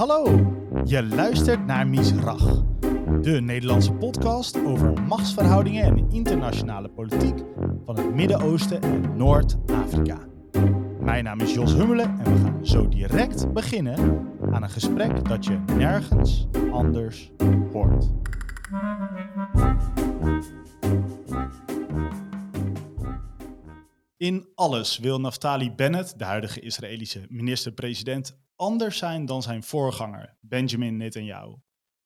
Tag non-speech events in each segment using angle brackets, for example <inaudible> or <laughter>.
Hallo, je luistert naar Misrach, de Nederlandse podcast over machtsverhoudingen en internationale politiek van het Midden-Oosten en Noord-Afrika. Mijn naam is Jos Hummelen en we gaan zo direct beginnen aan een gesprek dat je nergens anders hoort. In alles wil Naftali Bennett, de huidige Israëlische minister-president, anders zijn dan zijn voorganger, Benjamin Netanyahu.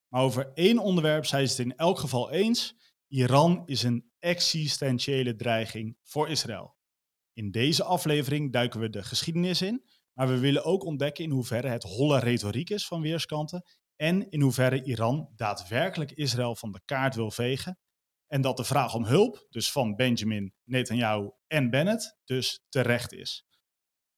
Maar over één onderwerp zijn ze het in elk geval eens: Iran is een existentiële dreiging voor Israël. In deze aflevering duiken we de geschiedenis in, maar we willen ook ontdekken in hoeverre het holle retoriek is van weerskanten en in hoeverre Iran daadwerkelijk Israël van de kaart wil vegen en dat de vraag om hulp, dus van Benjamin Netanyahu en Bennett, dus terecht is.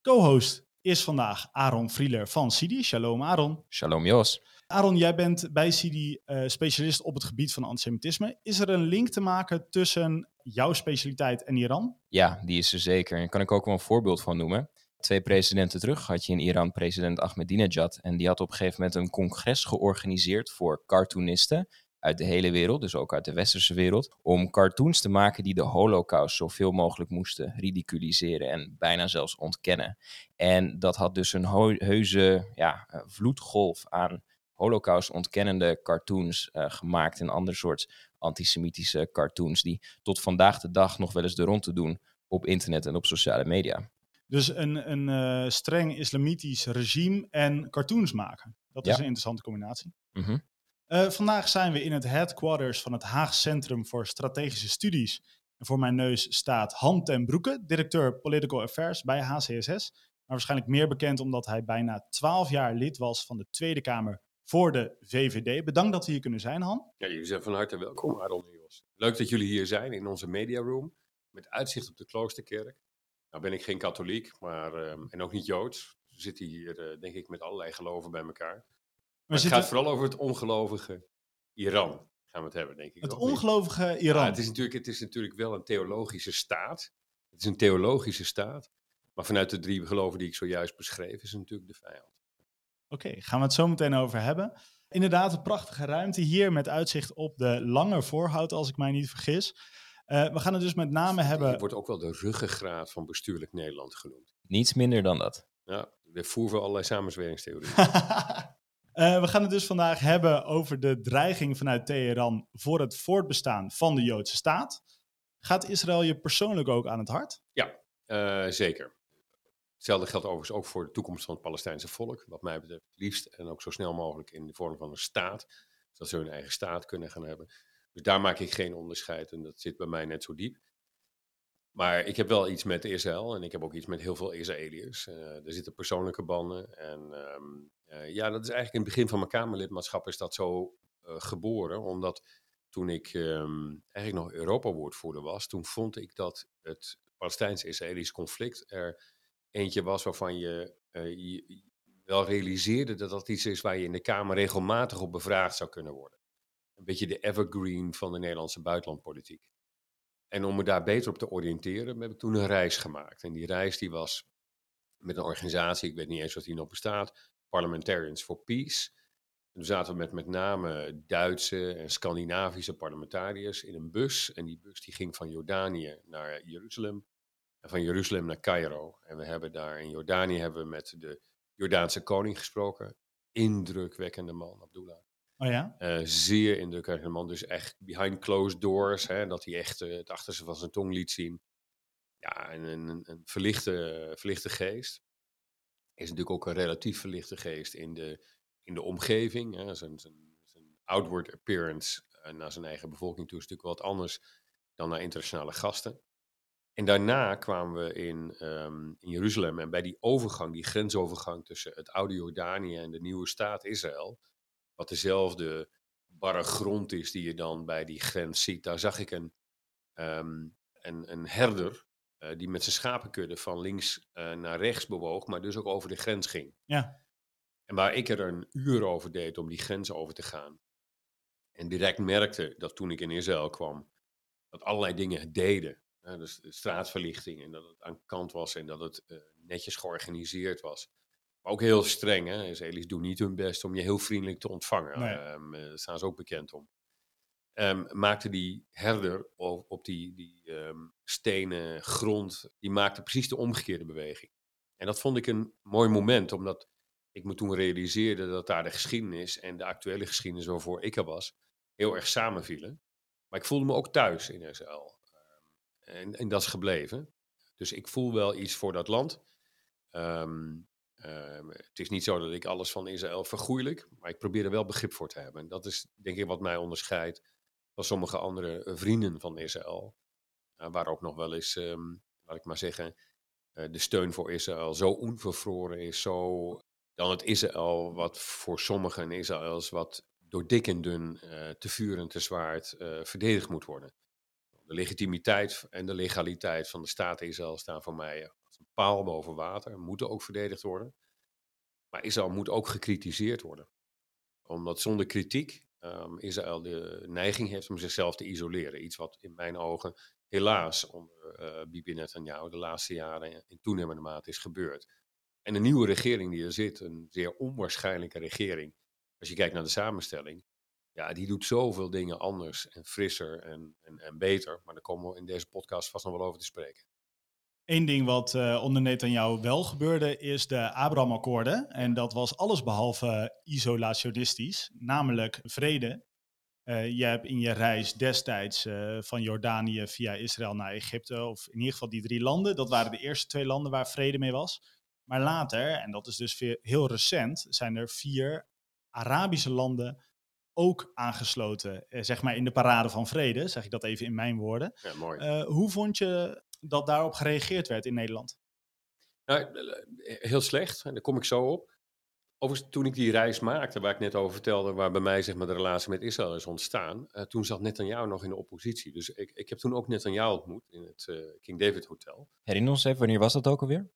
Co-host is vandaag Aaron Frieler van Sidi. Shalom Aaron. Shalom Jos. Aaron, jij bent bij Sidi uh, specialist op het gebied van antisemitisme. Is er een link te maken tussen jouw specialiteit en Iran? Ja, die is er zeker. En kan ik ook wel een voorbeeld van noemen. Twee presidenten terug had je in Iran president Ahmadinejad. En die had op een gegeven moment een congres georganiseerd voor cartoonisten uit de hele wereld, dus ook uit de westerse wereld, om cartoons te maken die de holocaust zoveel mogelijk moesten ridiculiseren en bijna zelfs ontkennen. En dat had dus een heuse ja, eh, vloedgolf aan holocaust ontkennende cartoons uh, gemaakt en ander soort antisemitische cartoons die tot vandaag de dag nog wel eens de rond te doen op internet en op sociale media. Dus een, een uh, streng islamitisch regime en cartoons maken. Dat is een interessante combinatie. Mm uh, vandaag zijn we in het headquarters van het Haag Centrum voor Strategische Studies. En voor mijn neus staat Han ten Broeke, directeur Political Affairs bij HCSS. Maar waarschijnlijk meer bekend omdat hij bijna 12 jaar lid was van de Tweede Kamer voor de VVD. Bedankt dat we hier kunnen zijn, Han. Ja, jullie zijn van harte welkom, Aaron en. Leuk dat jullie hier zijn in onze mediaroom met uitzicht op de Kloosterkerk. Nou ben ik geen katholiek, maar, uh, en ook niet Joods. We zitten hier, uh, denk ik, met allerlei geloven bij elkaar. Maar het gaat vooral over het ongelovige Iran. Gaan we het hebben, denk ik. Het ongelovige Iran. Ja, het, is natuurlijk, het is natuurlijk wel een theologische staat. Het is een theologische staat. Maar vanuit de drie geloven die ik zojuist beschreef, is het natuurlijk de vijand. Oké, gaan we het zo meteen over hebben. Inderdaad, een prachtige ruimte hier met uitzicht op de Lange Voorhout, als ik mij niet vergis. Uh, we gaan het dus met name hebben. Het wordt ook wel de ruggengraat van bestuurlijk Nederland genoemd. Niets minder dan dat. Ja, de voer voor allerlei samenzweringstheorieën. <laughs> Uh, we gaan het dus vandaag hebben over de dreiging vanuit Teheran voor het voortbestaan van de Joodse staat. Gaat Israël je persoonlijk ook aan het hart? Ja, uh, zeker. Hetzelfde geldt overigens ook voor de toekomst van het Palestijnse volk. Wat mij betreft liefst en ook zo snel mogelijk in de vorm van een staat. Zodat ze hun eigen staat kunnen gaan hebben. Dus daar maak ik geen onderscheid en dat zit bij mij net zo diep. Maar ik heb wel iets met Israël en ik heb ook iets met heel veel Israëliërs. Uh, er zitten persoonlijke banden. En um, uh, ja, dat is eigenlijk in het begin van mijn Kamerlidmaatschap is dat zo uh, geboren. Omdat toen ik um, eigenlijk nog Europa-woordvoerder was, toen vond ik dat het Palestijns-Israëlisch conflict er eentje was waarvan je, je wel realiseerde dat dat iets is waar je in de Kamer regelmatig op bevraagd zou kunnen worden. Een beetje de evergreen van de Nederlandse buitenlandpolitiek. En om me daar beter op te oriënteren, heb ik toen een reis gemaakt. En die reis die was met een organisatie, ik weet niet eens of die nog bestaat, Parliamentarians for Peace. En toen zaten we met met name Duitse en Scandinavische parlementariërs in een bus. En die bus die ging van Jordanië naar Jeruzalem en van Jeruzalem naar Cairo. En we hebben daar in Jordanië hebben we met de Jordaanse koning gesproken. Indrukwekkende man, Abdullah. Oh ja? Uh, zeer indrukwekkende man. Dus echt behind closed doors. Hè, dat hij echt uh, het achterste van zijn tong liet zien. Ja, een, een, een verlichte, verlichte geest. Is natuurlijk ook een relatief verlichte geest in de, in de omgeving. Hè. Zijn, outward appearance uh, naar zijn eigen bevolking toe is natuurlijk wat anders dan naar internationale gasten. En daarna kwamen we in, um, in Jeruzalem en bij die overgang, die grensovergang tussen het oude Jordanië en de nieuwe staat Israël, wat dezelfde barre grond is die je dan bij die grens ziet. Daar zag ik een, um, een, een herder die met zijn schapenkudde van links uh, naar rechts bewoog, maar dus ook over de grens ging. Ja. En waar ik er een uur over deed om die grens over te gaan. En direct merkte dat toen ik in Israël kwam, dat allerlei dingen deden. Uh, dus de straatverlichting en dat het aan kant was en dat het uh, netjes georganiseerd was. Maar ook heel streng. Hè? Israëli's doen niet hun best om je heel vriendelijk te ontvangen. Nee. Ehm, eh, daar staan ze ook bekend om. Ehm, maakte die herder op, op die, die ehm, stenen grond, die maakte precies de omgekeerde beweging. En dat vond ik een mooi moment, omdat ik me toen realiseerde dat daar de geschiedenis en de actuele geschiedenis waarvoor ik er was, heel erg samenvielen. Maar ik voelde me ook thuis in Israël. Ehm, en, en dat is gebleven. Dus ik voel wel iets voor dat land. Het is niet zo dat ik alles van Israël vergoeilijk, maar ik probeer er wel begrip voor te hebben. En dat is denk ik wat mij onderscheidt van sommige andere eh, vrienden van Israël. Uh, waar ook nog wel eens, ehm, laat ik maar zeggen, uh, de steun voor Israël zo onvervroren is. Zo dan het Israël wat voor sommigen Israëls wat door dik en dun uh, te vuur en te zwaard verdedigd moet worden. De legitimiteit en de legaliteit van de staat Israël staan voor mij als een paal boven water. Moeten ook verdedigd worden. Maar Israël moet ook gekritiseerd worden. Omdat zonder kritiek um, Israël de neiging heeft om zichzelf te isoleren. Iets wat in mijn ogen helaas onder uh, Bibi Netanyahu de laatste jaren in toenemende mate is gebeurd. En de nieuwe regering die er zit, een zeer onwaarschijnlijke regering, als je kijkt naar de samenstelling, ja, die doet zoveel dingen anders en frisser en, en, en beter. Maar daar komen we in deze podcast vast nog wel over te spreken. Eén ding wat uh, onder Netanyahu wel gebeurde, is de Abraham-akkoorden. En dat was allesbehalve isolationistisch, namelijk vrede. Uh, je hebt in je reis destijds uh, van Jordanië via Israël naar Egypte, of in ieder geval die drie landen, dat waren de eerste twee landen waar vrede mee was. Maar later, en dat is dus heel recent, zijn er vier Arabische landen ook aangesloten, zeg maar in de parade van vrede, zeg ik dat even in mijn woorden. Ja, mooi. hoe vond je dat daarop gereageerd werd in Nederland? Nou, heel slecht, en daar kom ik zo op. Overigens, toen ik die reis maakte, waar ik net over vertelde, waar bij mij zeg maar, de relatie met Israël is ontstaan, uh, toen zat Netanyahu nog in de oppositie. Dus ik, ik heb toen ook Netanyahu ontmoet in het uh, King David Hotel. Herinner ons even, wanneer was dat ook alweer?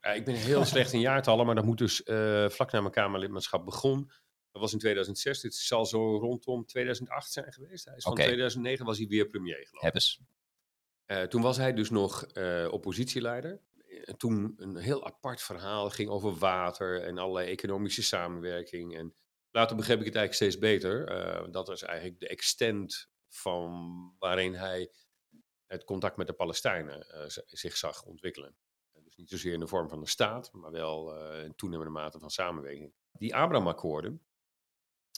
Ja, ik ben heel slecht in jaartallen, maar dat moet dus uh, vlak na mijn Kamerlidmaatschap begon. Dat was in 2006, dit zal zo rondom 2008 zijn geweest. Hij is van okay. 2009 was hij weer premier, geloof ik. Heb eens. Uh, toen was hij dus nog uh, oppositieleider. En toen een heel apart verhaal ging over water en allerlei economische samenwerking. En later begreep ik het eigenlijk steeds beter. Dat is eigenlijk de extent van waarin hij het contact met de Palestijnen zich zag ontwikkelen. Dus niet zozeer in de vorm van een staat, maar wel in toenemende mate van samenwerking. Die Abraham-akkoorden,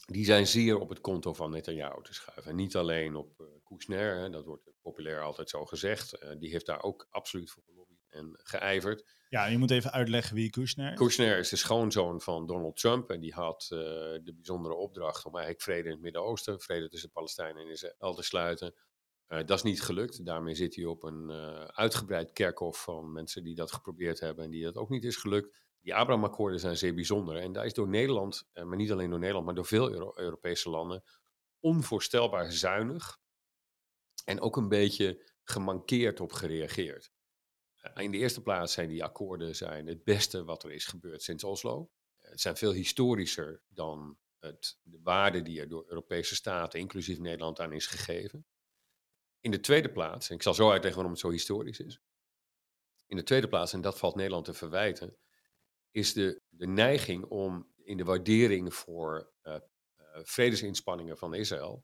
die zijn zeer op het konto van Netanyahu te schuiven. En niet alleen op Kushner, dat wordt populair altijd zo gezegd. Uh, die heeft daar ook absoluut voor gelobbyd en geijverd. Ja, je moet even uitleggen wie Kushner is. Kushner is de schoonzoon van Donald Trump. En die had uh, de bijzondere opdracht om eigenlijk vrede in het Midden-Oosten, vrede tussen Palestijnen en Israël te sluiten. dat is niet gelukt. Daarmee zit hij op een uitgebreid kerkhof van mensen die dat geprobeerd hebben en die dat ook niet is gelukt. Die Abraham-akkoorden zijn zeer bijzonder. En daar is door Nederland, maar niet alleen door Nederland, maar door veel Euro Europese landen, onvoorstelbaar zuinig en ook een beetje gemankeerd op gereageerd. In de eerste plaats zijn die akkoorden zijn het beste wat er is gebeurd sinds Oslo. Het zijn veel historischer dan het, de waarde die er door Europese staten, inclusief Nederland, aan is gegeven. In de tweede plaats, en ik zal zo uitleggen waarom het zo historisch is. In de tweede plaats, en dat valt Nederland te verwijten, is de, de neiging om in de waardering voor uh, vredesinspanningen van Israël,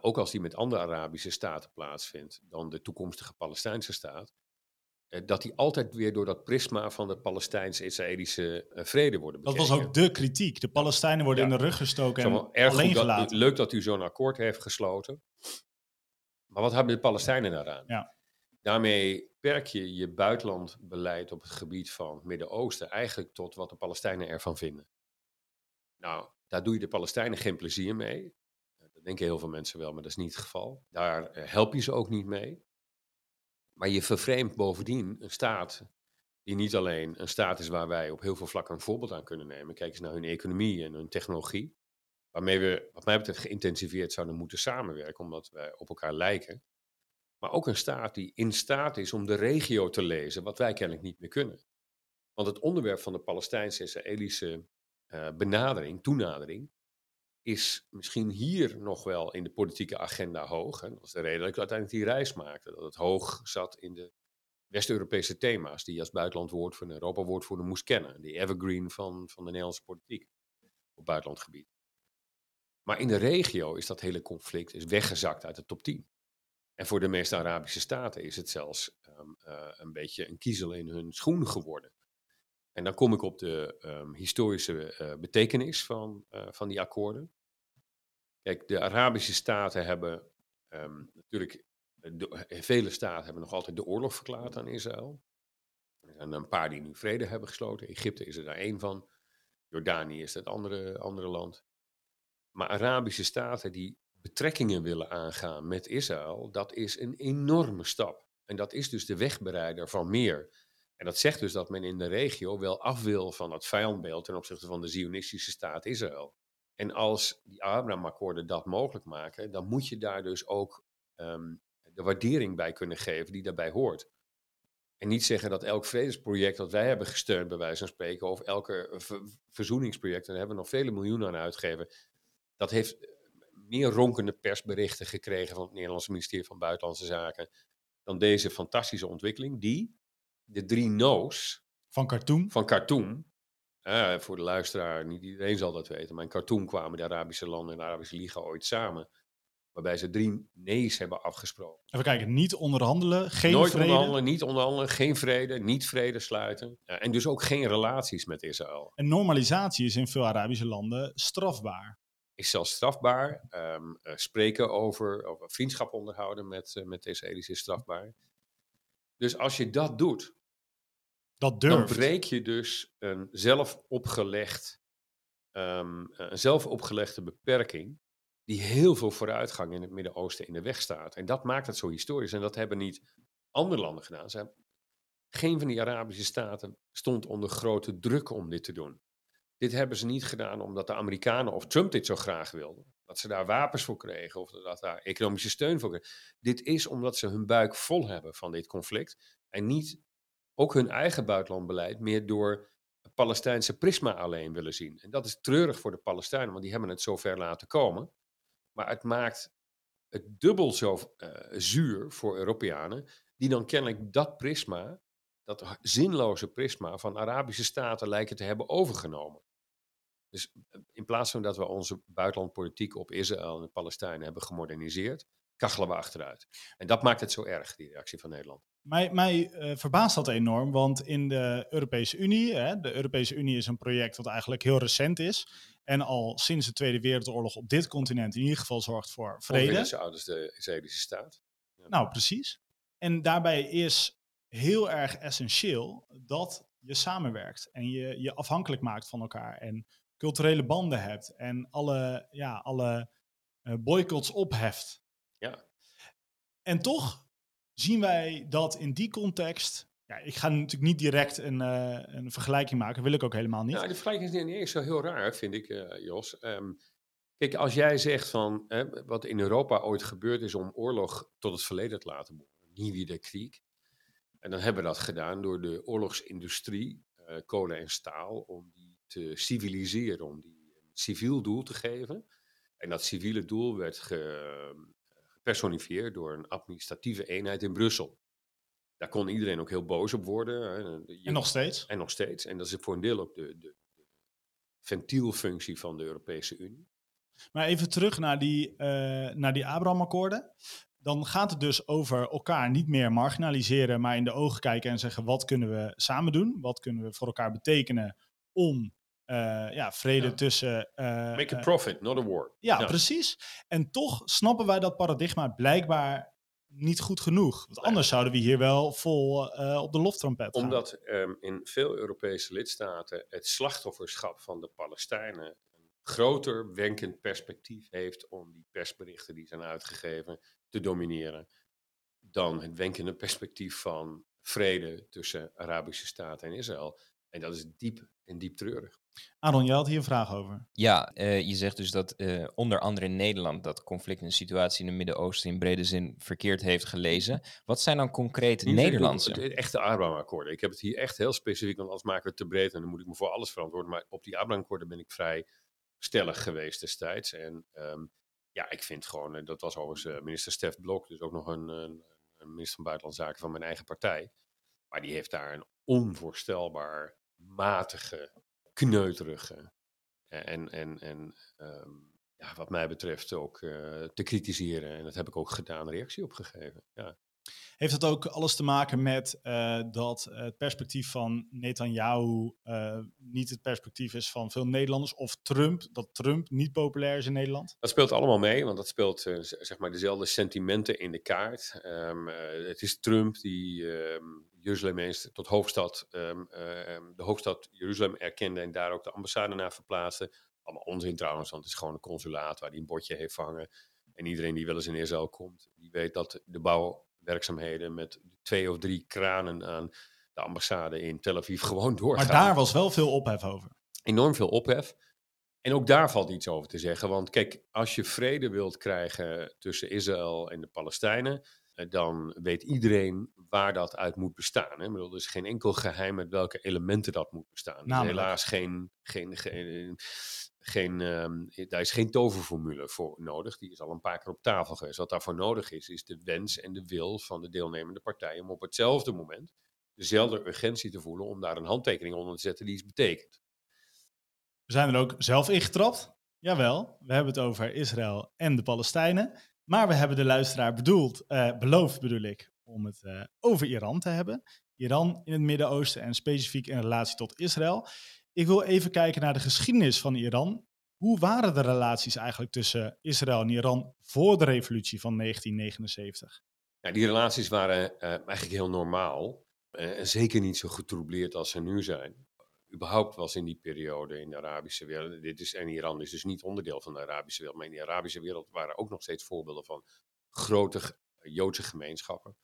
ook als die met andere Arabische staten plaatsvindt dan de toekomstige Palestijnse staat, dat die altijd weer door dat prisma van de Palestijns-Israëlische vrede worden bekeken. Dat was ook de kritiek. De Palestijnen worden ja. in de rug gestoken en erg alleen dat, gelaten. Leuk dat u zo'n akkoord heeft gesloten. Maar wat hebben de Palestijnen daaraan? Ja. Daarmee perk je je buitenlandbeleid op het gebied van het Midden-Oosten eigenlijk tot wat de Palestijnen ervan vinden. Nou, daar doe je de Palestijnen geen plezier mee. Denken heel veel mensen wel, maar dat is niet het geval. Daar help je ze ook niet mee. Maar je vervreemdt bovendien een staat die niet alleen een staat is waar wij op heel veel vlakken een voorbeeld aan kunnen nemen. Kijk eens naar hun economie en hun technologie. Waarmee we, wat mij betreft, geïntensiveerd zouden moeten samenwerken, omdat wij op elkaar lijken. Maar ook een staat die in staat is om de regio te lezen, wat wij kennelijk niet meer kunnen. Want het onderwerp van de Palestijnse-Israëlische uh, benadering, toenadering, is misschien hier nog wel in de politieke agenda hoog. En dat is de reden dat ik uiteindelijk die reis maakte. Dat het hoog zat in de West-Europese thema's die je als buitenlandwoordvoerder en Europa-woordvoerder moest kennen. Die evergreen van, van de Nederlandse politiek op buitenlandgebied. Maar in de regio is dat hele conflict is weggezakt uit de top 10. En voor de meeste Arabische staten is het zelfs ehm, eh, een beetje een kiezel in hun schoen geworden. En dan kom ik op de ehm, historische eh, betekenis van, eh, van die akkoorden. Kijk, de Arabische staten hebben ehm, natuurlijk, vele staten hebben nog altijd de oorlog verklaard aan Israël. Er zijn een paar die nu vrede hebben gesloten. Egypte is er daar één van. Jordanië is het andere, andere land. Maar Arabische staten die betrekkingen willen aangaan met Israël, dat is een enorme stap. En dat is dus de wegbereider van meer. En dat zegt dus dat men in de regio wel af wil van het vijandbeeld ten opzichte van de Zionistische staat Israël. En als die Abraham-akkoorden dat mogelijk maken, dan moet je daar dus ook ehm, de waardering bij kunnen geven die daarbij hoort. En niet zeggen dat elk vredesproject dat wij hebben gesteund, bij wijze van spreken, of elke verzoeningsproject, en daar hebben we nog vele miljoenen aan uitgegeven, dat heeft meer ronkende persberichten gekregen van het Nederlandse ministerie van Buitenlandse Zaken dan deze fantastische ontwikkeling, die de drie no's van Khartoum, van Khartoum uh, voor de luisteraar, niet iedereen zal dat weten, maar in Khartoum kwamen de Arabische landen en de Arabische Liga ooit samen, waarbij ze drie nee's hebben afgesproken. Even kijken, niet onderhandelen, geen Nooit vrede. onderhandelen, niet onderhandelen, geen vrede, niet vrede sluiten ja, en dus ook geen relaties met Israël. En normalisatie is in veel Arabische landen strafbaar is zelfs strafbaar. Um, uh, spreken over, over vriendschap onderhouden met, uh, met Israëli's is strafbaar. Dus als je dat doet, dat durft. dan breek je dus een zelf, opgelegd, um, een zelf opgelegde beperking die heel veel vooruitgang in het Midden-Oosten in de weg staat. En dat maakt het zo historisch. En dat hebben niet andere landen gedaan. Ze hebben, geen van die Arabische staten stond onder grote druk om dit te doen. Dit hebben ze niet gedaan omdat de Amerikanen of Trump dit zo graag wilden. Dat ze daar wapens voor kregen of dat daar economische steun voor kregen. Dit is omdat ze hun buik vol hebben van dit conflict. En niet ook hun eigen buitenlandbeleid meer door het Palestijnse prisma alleen willen zien. En dat is treurig voor de Palestijnen, want die hebben het zo ver laten komen. Maar het maakt het dubbel zo uh, zuur voor Europeanen, die dan kennelijk dat prisma, dat zinloze prisma van Arabische staten lijken te hebben overgenomen. Dus in plaats van dat we onze buitenlandpolitiek op Israël en de Palestijnen hebben gemoderniseerd, kachelen we achteruit. En dat maakt het zo erg, die reactie van Nederland. Mij, mij uh, verbaast dat enorm, want in de Europese Unie, hè, de Europese Unie is een project wat eigenlijk heel recent is. En al sinds de Tweede Wereldoorlog op dit continent in ieder geval zorgt voor vrede. Zo oud als de Israëlische staat. Ja. Nou, precies. En daarbij is heel erg essentieel dat je samenwerkt en je je afhankelijk maakt van elkaar. En culturele banden hebt en alle, ja, alle uh, boycotts opheft. Ja. En toch zien wij dat in die context. Ja, ik ga natuurlijk niet direct een, uh, een vergelijking maken, wil ik ook helemaal niet. Nou, de vergelijking is niet eens zo heel raar, vind ik, uh, Jos. Um, kijk, als jij zegt van wat in Europa ooit gebeurd is om oorlog tot het verleden te laten behoren, nie wie de kriek. En dan hebben we dat gedaan door de oorlogsindustrie, uh, kolen en staal, om die te civiliseren, om die een civiel doel te geven. En dat civiele doel werd ge, gepersonifieerd door een administratieve eenheid in Brussel. Daar kon iedereen ook heel boos op worden. Je, en nog steeds. En nog steeds. En dat is voor een deel ook de, ventielfunctie van de Europese Unie. Maar even terug naar die, uh, naar die Abraham-akkoorden. Dan gaat het dus over elkaar niet meer marginaliseren, maar in de ogen kijken en zeggen: wat kunnen we samen doen? Wat kunnen we voor elkaar betekenen om uh, ja, vrede Ja. tussen. uh, Make a uh, profit, not a war. ja, Ja. precies. En toch snappen wij dat paradigma blijkbaar niet goed genoeg. Want anders zouden we hier wel vol eh, op de loftrompet gaan. Omdat ehm, in veel Europese lidstaten het slachtofferschap van de Palestijnen een groter wenkend perspectief heeft om die persberichten die zijn uitgegeven te domineren, dan het wenkende perspectief van vrede tussen Arabische staten en Israël. En dat is diep en diep treurig. Aaron, je had hier een vraag over. Ja, eh, je zegt dus dat eh, onder andere in Nederland dat conflict en situatie in het Midden-Oosten in brede zin verkeerd heeft gelezen. Wat zijn dan concreet Niet Nederlandse? Het, het echte Abraham-akkoorden. Ik heb het hier echt heel specifiek, want anders maken we het te breed en dan moet ik me voor alles verantwoorden. Maar op die Abraham-akkoorden ben ik vrij stellig geweest destijds. En ehm, ja, ik vind gewoon, eh, dat was overigens minister Stef Blok, dus ook nog een, een, een minister van Buitenlandse Zaken van mijn eigen partij. Maar die heeft daar een onvoorstelbaar matige, kneuterige en, en, en ehm, ja, wat mij betreft ook uh, te kritiseren. En dat heb ik ook gedaan, reactie op gegeven. Ja. Heeft dat ook alles te maken met uh, dat het perspectief van Netanyahu uh, niet het perspectief is van veel Nederlanders? Of Trump, dat Trump niet populair is in Nederland? Dat speelt allemaal mee, want dat speelt zeg maar dezelfde sentimenten in de kaart. Um, het is Trump die um, Jeruzalem eens tot hoofdstad, um, de hoofdstad Jeruzalem erkende en daar ook de ambassade naar verplaatste. Allemaal onzin trouwens, want het is gewoon een consulaat waar hij een bordje heeft hangen. En iedereen die wel eens in Israël komt, die weet dat de bouwwerkzaamheden met twee of drie kranen aan de ambassade in Tel Aviv <laughs> gewoon doorgaan. Maar daar was wel veel ophef over. Enorm veel ophef. En ook daar valt iets over te zeggen. Want kijk, als je vrede wilt krijgen tussen Israël en de Palestijnen, dan weet iedereen waar dat uit moet bestaan. Hè? Bedoel, er is geen enkel geheim met welke elementen dat moet bestaan. Is helaas geen, geen, geen, geen um, daar is geen toverformule voor nodig. Die is al een paar keer op tafel geweest. Wat daarvoor nodig is, is de wens en de wil van de deelnemende partijen om op hetzelfde moment dezelfde urgentie te voelen om daar een handtekening onder te zetten die iets betekent. We zijn er ook zelf ingetrapt. Jawel, we hebben het over Israël en de Palestijnen. Maar we hebben de luisteraar bedoeld, uh, beloofd bedoel ik, om het uh, over Iran te hebben. Iran in het Midden-Oosten en specifiek in relatie tot Israël. Ik wil even kijken naar de geschiedenis van Iran. Hoe waren de relaties eigenlijk tussen Israël en Iran voor de revolutie van 1979? Ja, die relaties waren uh, eigenlijk heel normaal. En zeker niet zo getroubleerd als ze nu zijn. Überhaupt was in die periode in de Arabische wereld, dit is, en Iran is dus niet onderdeel van de Arabische wereld, maar in de Arabische wereld waren ook nog steeds voorbeelden van grote Joodse gemeenschappen.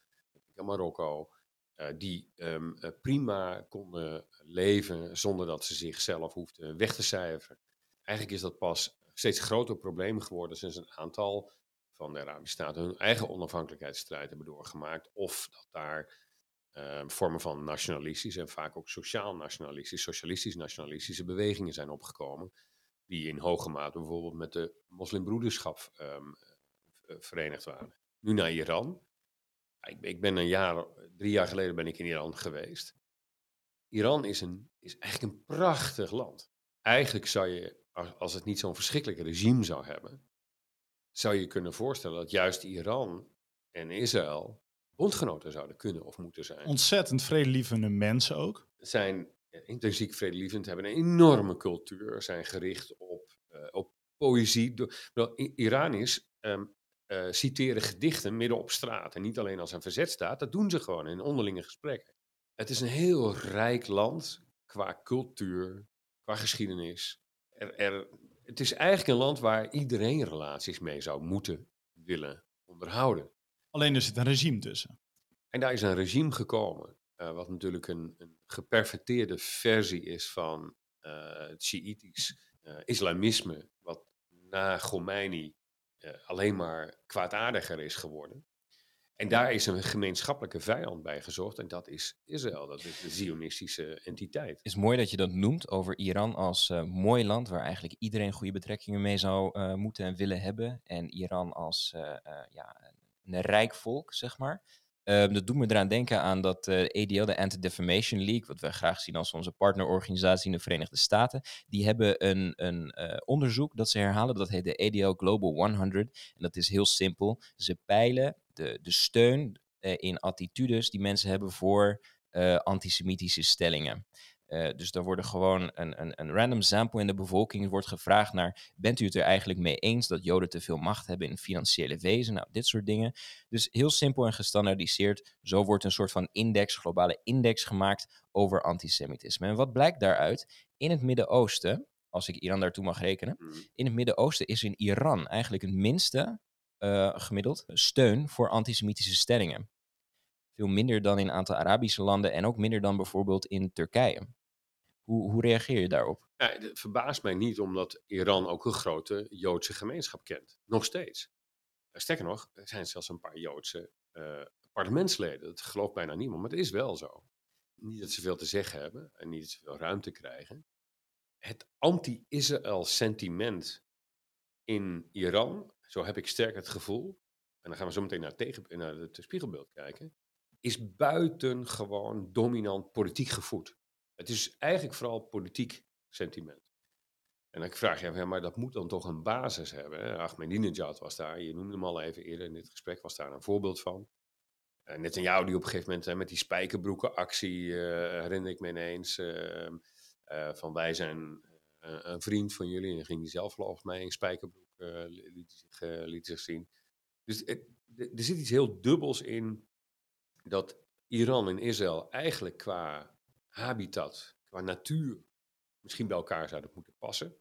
In Marokko, uh, die um, uh, prima konden leven zonder dat ze zichzelf hoefden weg te cijferen. Eigenlijk is dat pas steeds groter probleem geworden sinds een aantal van de Arabische staten hun eigen onafhankelijkheidsstrijd hebben doorgemaakt. Of dat daar uh, vormen van nationalistische en vaak ook sociaal-nationalistische, socialistisch-nationalistische bewegingen zijn opgekomen. Die in hoge mate bijvoorbeeld met de moslimbroederschap um, verenigd waren. Nu naar Iran. Ik, ik, ben een jaar, drie jaar geleden ben ik in Iran geweest. Iran is, een, is eigenlijk een prachtig land. Eigenlijk zou je, als het niet zo'n verschrikkelijk regime zou hebben, zou je kunnen voorstellen dat juist Iran en Israël bondgenoten zouden kunnen of moeten zijn. Ontzettend vredelievende mensen ook. Zijn intrinsiek vredelievend, hebben een enorme cultuur, zijn gericht op, uh, op poëzie. Iraniërs um, uh, citeren gedichten midden op straat en niet alleen als een verzet staat, dat doen ze gewoon in onderlinge gesprekken. Het is een heel rijk land qua cultuur, qua geschiedenis. Er, er, het is eigenlijk een land waar iedereen relaties mee zou moeten willen onderhouden. Alleen er zit een regime tussen. En daar is een regime gekomen, uh, wat natuurlijk een, een, geperfecteerde versie is van uh, het Shiïtisch uh, islamisme, wat na Khomeini alleen maar kwaadaardiger is geworden. En daar is een gemeenschappelijke vijand bij gezocht en dat is Israël, dat is de Zionistische entiteit. Het is mooi dat je dat noemt over Iran als uh, mooi land waar eigenlijk iedereen goede betrekkingen mee zou uh, moeten en willen hebben. En Iran als uh, ja, een rijk volk, zeg maar. Uh, dat doet me eraan denken aan dat uh, ADL, de Anti-Defamation League, wat wij graag zien als onze partnerorganisatie in de Verenigde Staten, die hebben een, een uh, onderzoek dat ze herhalen, dat heet de ADL Global 100. En dat is heel simpel. Ze peilen de, de steun in attitudes die mensen hebben voor antisemitische stellingen. Uh, dus daar worden gewoon een, een, een, random sample in de bevolking wordt gevraagd naar, bent u het er eigenlijk mee eens dat Joden te veel macht hebben in financiële wezen? Nou, dit soort dingen. Dus heel simpel en gestandaardiseerd. Zo wordt een soort van index, globale index gemaakt over antisemitisme. En wat blijkt daaruit? In het Midden-Oosten, als ik Iran daartoe mag rekenen, in het Midden-Oosten is in Iran eigenlijk het minste uh, gemiddeld steun voor antisemitische stellingen. Veel minder dan in een aantal Arabische landen en ook minder dan bijvoorbeeld in Turkije. Hoe, hoe reageer je daarop? Het verbaast mij niet omdat Iran ook een grote Joodse gemeenschap kent. Nog steeds. Sterker nog, er zijn zelfs een paar Joodse uh, parlementsleden. Dat gelooft bijna niemand, maar het is wel zo. Niet dat ze veel te zeggen hebben en niet dat ze veel ruimte krijgen. Het anti-Israël sentiment in Iran, zo heb ik sterk het gevoel, en dan gaan we zo meteen naar, tegen, naar het spiegelbeeld kijken, is buitengewoon dominant politiek gevoed. Het is eigenlijk vooral politiek sentiment. En dan vraag je ja, maar dat moet dan toch een basis hebben. Hè? Ahmadinejad was daar, je noemde hem al even eerder in dit gesprek, was daar een voorbeeld van. Uh, net een jou die op een gegeven moment met die spijkerbroekenactie, uh, herinner ik me ineens, uh, van wij zijn een vriend van jullie. En ging hij zelf volgens mij in spijkerbroek, liet, zich, liet zich zien. Dus er zit iets heel dubbels in dat Iran en Israël eigenlijk qua habitat, qua natuur, misschien bij elkaar zouden moeten passen.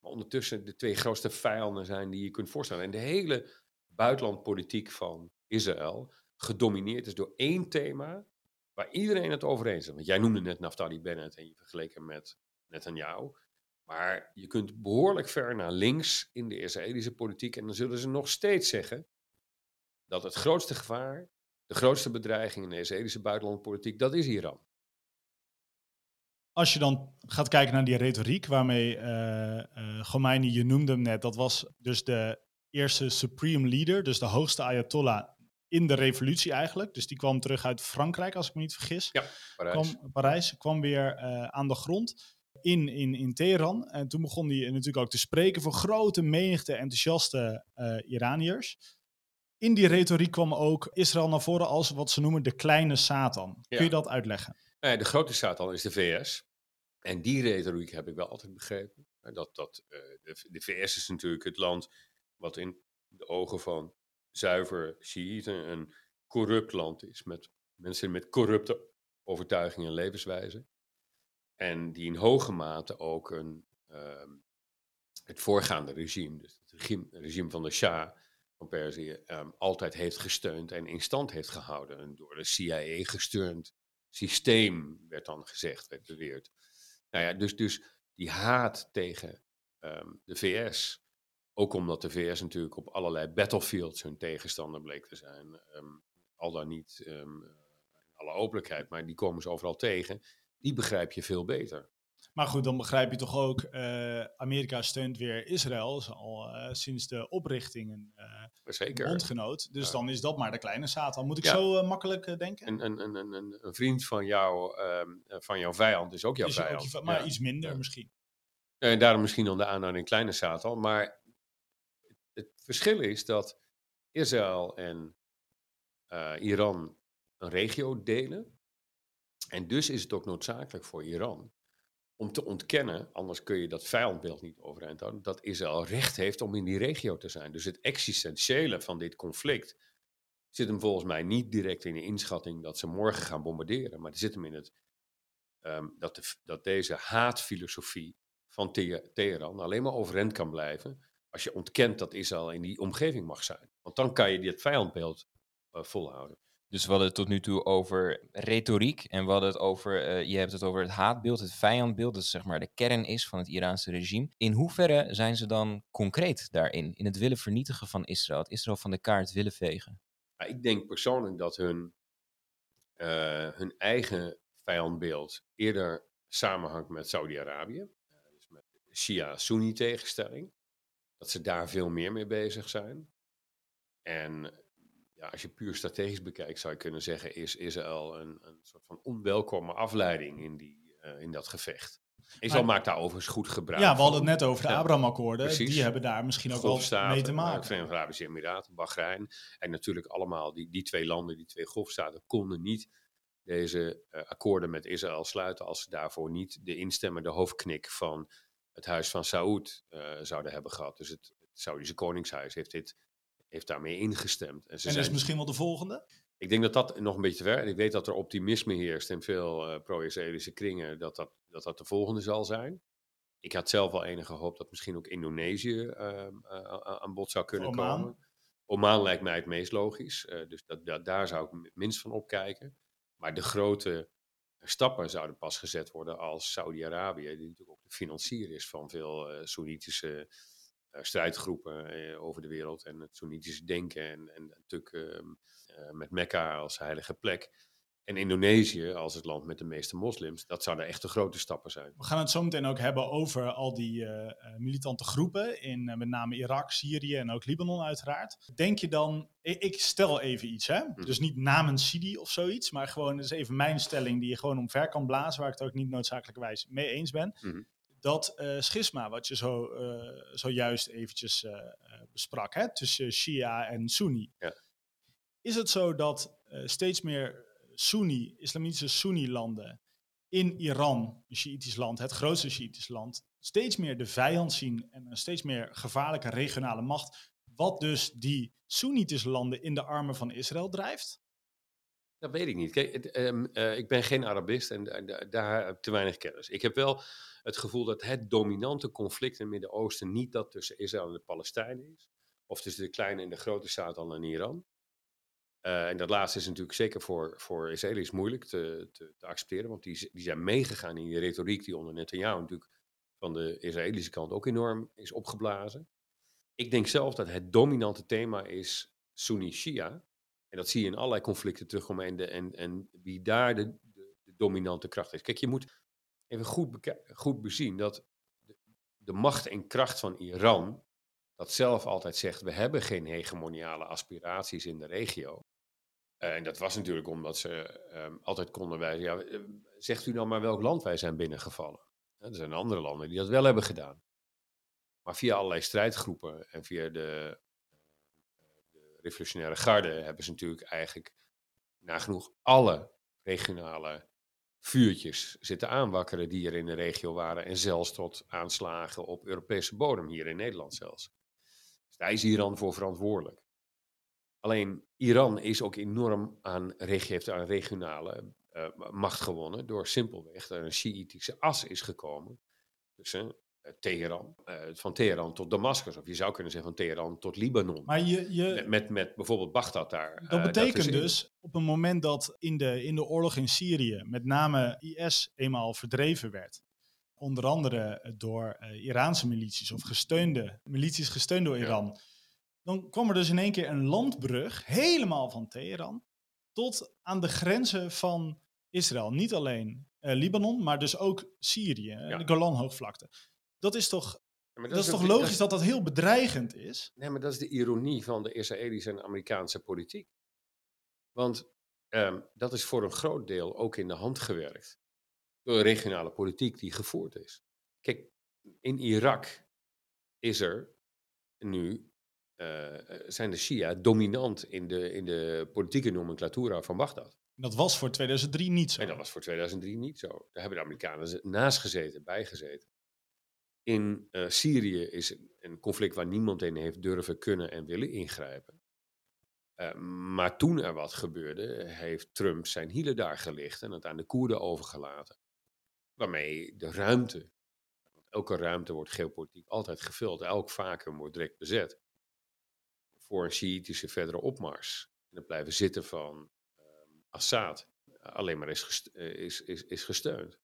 Maar ondertussen de twee grootste vijanden zijn die je kunt voorstellen. En de hele buitenlandpolitiek van Israël gedomineerd is door één thema waar iedereen het over eens is. Want jij noemde net Naftali Bennett en je vergeleek hem met Netanyahu. Maar je kunt behoorlijk ver naar links in de Israëlische politiek en dan zullen ze nog steeds zeggen dat het grootste gevaar, de grootste bedreiging in de Israëlische buitenlandpolitiek, dat is Iran. Als je dan gaat kijken naar die retoriek waarmee uh, Khomeini, je noemde hem net, dat was dus de eerste supreme leader, dus de hoogste ayatollah in de revolutie eigenlijk. Dus die kwam terug uit Frankrijk, als ik me niet vergis. Ja, Parijs. Kwam, Parijs kwam weer uh, aan de grond in, in, in Teheran. En toen begon hij natuurlijk ook te spreken voor grote menigte enthousiaste Iraniërs. In die retoriek kwam ook Israël naar voren als wat ze noemen de kleine Satan. Ja. Kun je dat uitleggen? Nee, de grote Satan is de VS. En die retoriek heb ik wel altijd begrepen. Dat, dat, uh, de, de VS is natuurlijk het land wat in de ogen van zuiver Shiiten een corrupt land is. Met mensen met corrupte overtuigingen en levenswijze. En die in hoge mate ook een, uh, het voorgaande regime, dus het regime, regime van de Shah van Perzië, um, altijd heeft gesteund en in stand heeft gehouden. En door de CIA gesteund systeem, werd dan gezegd, werd beweerd. Nou ja, dus, dus die haat tegen um, de VS ook omdat de VS natuurlijk op allerlei battlefields hun tegenstander bleek te zijn. Um, al dan niet um, in alle openlijkheid, maar die komen ze overal tegen. Die begrijp je veel beter. Maar goed, dan begrijp je toch ook, uh, Amerika steunt weer Israël, al uh, sinds de oprichting een uh, bondgenoot. Dus ja. dan is dat maar de kleine Satan. Moet ik ja. zo makkelijk denken? Een, een, een, een, een, vriend van, jou, um, van jouw vijand is ook jouw is vijand. Ook je, maar ja. iets minder misschien. En daarom misschien dan de aanhouding kleine Satan. Maar het verschil is dat Israël en Iran een regio delen. En dus is het ook noodzakelijk voor Iran om te ontkennen, anders kun je dat vijandbeeld niet overeind houden, dat Israël recht heeft om in die regio te zijn. Dus het existentiële van dit conflict zit hem volgens mij niet direct in de inschatting dat ze morgen gaan bombarderen, maar het zit hem in het um, dat, dat deze haatfilosofie van Teheran alleen maar overeind kan blijven als je ontkent dat Israël in die omgeving mag zijn. Want dan kan je dit vijandbeeld uh, volhouden. Dus we hadden het tot nu toe over retoriek en we hadden het over, uh, je hebt het over het haatbeeld, het vijandbeeld, dat zeg maar de kern is van het Iraanse regime. In hoeverre zijn ze dan concreet daarin, in het willen vernietigen van Israël, het Israël van de kaart willen vegen? Ik denk persoonlijk dat hun, uh, hun eigen vijandbeeld eerder samenhangt met Saudi-Arabië, dus met Shia-Sunni tegenstelling dat ze daar veel meer mee bezig zijn. En ja, als je puur strategisch bekijkt, zou je kunnen zeggen, is Israël een, een soort van onwelkome afleiding in, die, uh, in dat gevecht. Israël maakt daar overigens goed gebruik Ja, we hadden het net over de ja, Abraham-akkoorden. Die hebben daar misschien ook wel mee te maken. Verenigde Arabische Emiraten, Bahrein. En natuurlijk allemaal, die, die twee landen, die twee golfstaten, konden niet deze uh, akkoorden met Israël sluiten als ze daarvoor niet de instemmende hoofdknik van het huis van Saoed uh, zouden hebben gehad. Dus het, het Saoedische Koningshuis heeft, dit, heeft daarmee ingestemd. En, ze en zijn, is misschien wel de volgende? Ik denk dat dat nog een beetje ver. Ik weet dat er optimisme heerst in veel uh, pro-Israëlische kringen dat dat, dat dat de volgende zal zijn. Ik had zelf al enige hoop dat misschien ook Indonesië uh, aan bod zou kunnen Oman. komen. Oman lijkt mij het meest logisch. dus dat, dat, daar zou ik minst van opkijken. Maar de grote stappen zouden pas gezet worden als Saudi-Arabië, die natuurlijk ook de financier is van veel Soenitische strijdgroepen uh, over de wereld en het Soenitische denken en, en natuurlijk ehm, met Mekka als heilige plek. En Indonesië, als het land met de meeste moslims, dat zouden echt de grote stappen zijn. We gaan het zo meteen ook hebben over al die uh, militante groepen in uh, met name Irak, Syrië en ook Libanon uiteraard. Denk je dan, ik, ik stel even iets, hè? Mm. dus niet namens Sidi of zoiets, maar gewoon is even mijn stelling die je gewoon omver kan blazen, waar ik het ook niet noodzakelijkerwijs mee eens ben. Mm. Dat uh, schisma, wat je zo, zojuist eventjes besprak, hè? tussen Shia en Sunni. Ja. Is het zo dat steeds meer Sunni, islamitische Sunni-landen in Iran, een Shiïtisch land, het grootste Shiïtisch land, steeds meer de vijand zien en een steeds meer gevaarlijke regionale macht, wat dus die Soenitische landen in de armen van Israël drijft? Dat weet ik niet. Kijk, um, uh, ik ben geen Arabist en daar heb ik te weinig kennis. Ik heb wel het gevoel dat het dominante conflict in het Midden-Oosten niet dat tussen Israël en de Palestijnen is, of tussen de kleine en de grote staat al in Iran. Uh, en dat laatste is natuurlijk zeker voor, voor Israëli's moeilijk te, te, te, accepteren, want die, die zijn meegegaan in die retoriek die onder Netanyahu natuurlijk van de Israëlische kant ook enorm is opgeblazen. Ik denk zelf dat het dominante thema is Sunni-Shia. En dat zie je in allerlei conflicten terugkomen en, en, en wie daar de, de, dominante kracht is. Kijk, je moet even goed, goed bezien dat de, de macht en kracht van Iran, dat zelf altijd zegt, we hebben geen hegemoniale aspiraties in de regio. Uh, en dat was natuurlijk omdat ze um, altijd konden wijzen, ja, eh, zegt u dan maar welk land wij zijn binnengevallen. Er zijn andere landen die dat wel hebben gedaan. Maar via allerlei strijdgroepen en via de revolutionaire garde hebben ze natuurlijk eigenlijk nagenoeg alle regionale vuurtjes zitten aanwakkeren die er in de regio waren. En zelfs tot aanslagen op Europese bodem, hier in Nederland zelfs. Dus daar is Iran voor verantwoordelijk. Alleen Iran is ook enorm aan, heeft aan regionale uh, macht gewonnen door simpelweg dat er een Shiïtische as is gekomen tussen Teheran, uh, van Teheran tot Damascus, of je zou kunnen zeggen van Teheran tot Libanon. Maar je, je, met, met, met bijvoorbeeld Bagdad daar. Dat betekent dat dus op het moment dat in de, in de oorlog in Syrië met name IS eenmaal verdreven werd, onder andere door Iraanse milities of gesteunde milities gesteund door Iran. Ja dan kwam er dus in één keer een landbrug, helemaal van Teheran, tot aan de grenzen van Israël. Niet alleen uh, Libanon, maar dus ook Syrië, ja. de Golanhoogvlakte. Dat is toch, ja, dat, dat, is toch logisch dat, dat, dat heel bedreigend is? Nee, maar dat is de ironie van de Israëlische en Amerikaanse politiek. Want um, dat is voor een groot deel ook in de hand gewerkt door de regionale politiek die gevoerd is. Kijk, in Irak is er nu uh, zijn de Shia dominant in de, in de politieke nomenclatura van Bagdad. Dat was voor 2003 niet zo. En dat was voor 2003 niet zo. Daar hebben de Amerikanen naast gezeten, bijgezeten. In uh, Syrië is een conflict waar niemand in heeft durven, kunnen en willen ingrijpen. Uh, maar toen er wat gebeurde, heeft Trump zijn hielen daar gelicht en het aan de Koerden overgelaten. Waarmee de ruimte, elke ruimte wordt geopolitiek altijd gevuld, elk vacuüm wordt direct bezet voor een Shiïtische verdere opmars. En het blijven zitten van um, Assad alleen maar is, eh, is, is, is gesteund.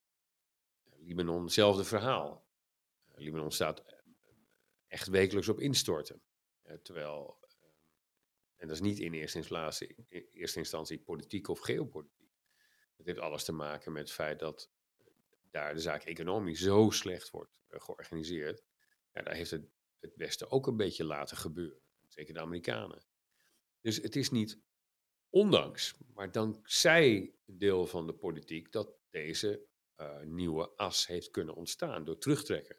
Libanon, hetzelfde verhaal. Libanon staat eh, echt wekelijks op instorten. Uh, terwijl, uh, en dat is niet in eerste instantie, in eerste instantie politiek of geopolitiek. Het heeft alles te maken met het feit dat daar de zaak economisch zo slecht wordt georganiseerd. Ja, daar heeft het, het Westen ook een beetje laten gebeuren. Zeker de Amerikanen. Dus het is niet ondanks, maar dankzij een deel van de politiek dat deze nieuwe as heeft kunnen ontstaan door terugtrekken.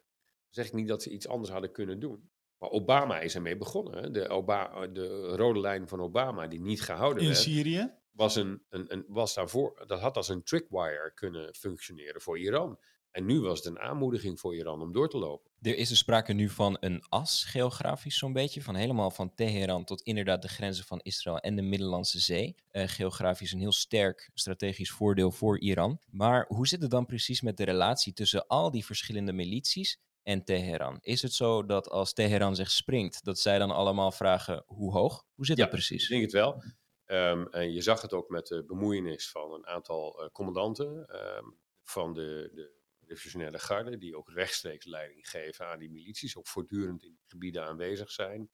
Zeg ik niet dat ze iets anders hadden kunnen doen. Maar Obama is ermee begonnen. De, Obama, de rode lijn van Obama, die niet gehouden In werd. In Syrië? Was, een, een, een, was daarvoor, dat had als een trickwire kunnen functioneren voor Iran. En nu was het een aanmoediging voor Iran om door te lopen. Er is er sprake nu van een as, geografisch zo'n beetje, van helemaal van Teheran tot inderdaad de grenzen van Israël en de Middellandse Zee. Uh, geografisch een heel sterk strategisch voordeel voor Iran. Maar hoe zit het dan precies met de relatie tussen al die verschillende milities en Teheran? Is het zo dat als Teheran zich springt, dat zij dan allemaal vragen hoe hoog? Hoe zit ja, dat precies? Ik denk het wel. Um, en je zag het ook met de bemoeienis van een aantal uh, commandanten um, van de, de revolutionaire garde, die ook rechtstreeks leiding geven aan die milities, ook voortdurend in die gebieden aanwezig zijn.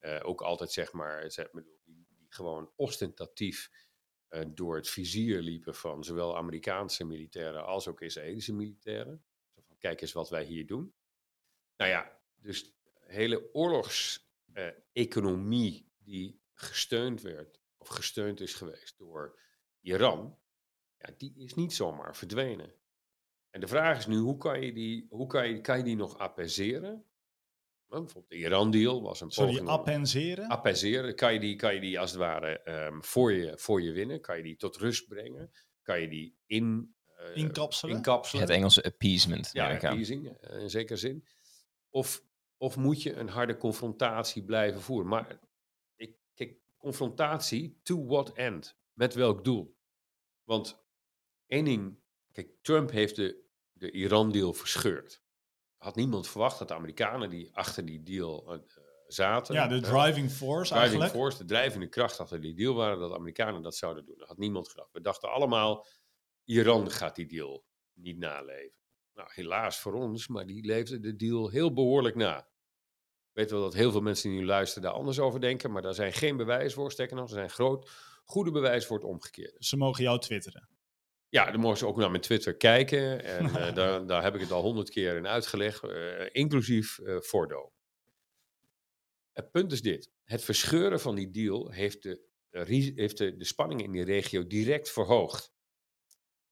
Uh, ook altijd zeg maar, zeg, die, die gewoon ostentatief eh, door het vizier liepen van zowel Amerikaanse militairen als ook Israëlische militairen. Kijk eens wat wij hier doen. Nou ja, dus de hele oorlogseconomie die gesteund werd, of gesteund is geweest door Iran, ja, die is niet zomaar verdwenen. En de vraag is nu, hoe kan je die, hoe kan je, kan je die nog apaiseren? Nou, bijvoorbeeld de Iran-deal was een Sorry, poging om- appenseren? Apaiseren, kan je die, kan je die als het ware ehm, voor, je, voor je winnen? Kan je die tot rust brengen? Kan je die in, Inkapselen? inkapselen? Het Engelse appeasement. Ja, appeasing, eh, in zekere zin. Of, of moet je een harde confrontatie blijven voeren? Maar ik, kijk, confrontatie, to what end? Met welk doel? Want één ding, kijk, Trump heeft de, de Iran-deal verscheurd. Had niemand verwacht dat de Amerikanen die achter die deal eh, zaten. Ja, de eh, driving force driving eigenlijk. force, de drijvende kracht achter die deal waren dat de Amerikanen dat zouden doen. Dat had niemand gedacht. We dachten allemaal, Iran gaat die deal niet naleven. Nou, helaas voor ons, maar die leefde de deal heel behoorlijk na. Ik weet wel dat heel veel mensen die nu luisteren daar anders over denken, maar daar zijn geen bewijs voor. Sterker nog, er zijn groot, goede bewijs voor het omgekeerde. Ze mogen jou twitteren. Ja, dan mogen ze ook naar mijn Twitter kijken. En <laughs> eh, daar, daar heb ik het al honderd keer in uitgelegd, eh, inclusief eh Fordo. Het punt is dit. Het verscheuren van die deal heeft de, heeft de, de spanningen in die regio direct verhoogd.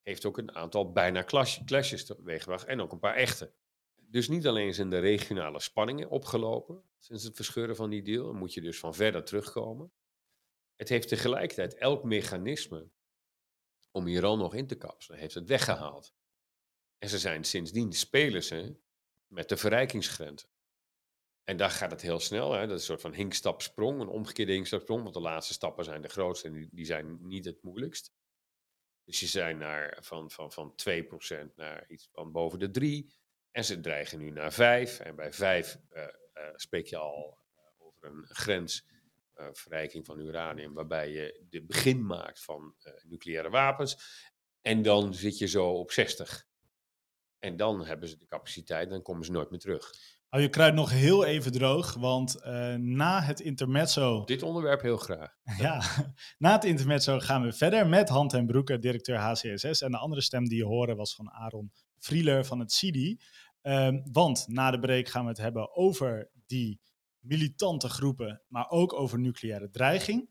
Heeft ook een aantal bijna clash, clashes teweeggebracht en ook een paar echte. Dus niet alleen zijn de regionale spanningen opgelopen sinds het verscheuren van die deal. Moet je dus van verder terugkomen. Het heeft tegelijkertijd elk mechanisme om Iran nog in te kapselen, heeft het weggehaald. En ze zijn sindsdien spelen ze met de verrijkingsgrenzen. En daar gaat het heel snel. Hè? Dat is een soort van hinkstap-sprong, een omgekeerde hinkstap-sprong. Want de laatste stappen zijn de grootste en die zijn niet het moeilijkst. Dus je zijn naar, van, van, van 2% naar iets van boven de 3. En ze dreigen nu naar 5. En bij 5 eh, eh, spreek je al eh, over een grens eh, verrijking van uranium, waarbij je de begin maakt van nucleaire wapens. En dan zit je zo op 60. En dan hebben ze de capaciteit, dan komen ze nooit meer terug. Hou je kruid nog heel even droog, want eh, na het intermezzo... Dit onderwerp heel graag. <laughs> Ja, na het intermezzo gaan we verder met Hand en Broeke, directeur HCSS. En de andere stem die je hoorde was van Aaron Frieler van het CIDI. Ehm, want na de break gaan we het hebben over die militante groepen, maar ook over nucleaire dreiging.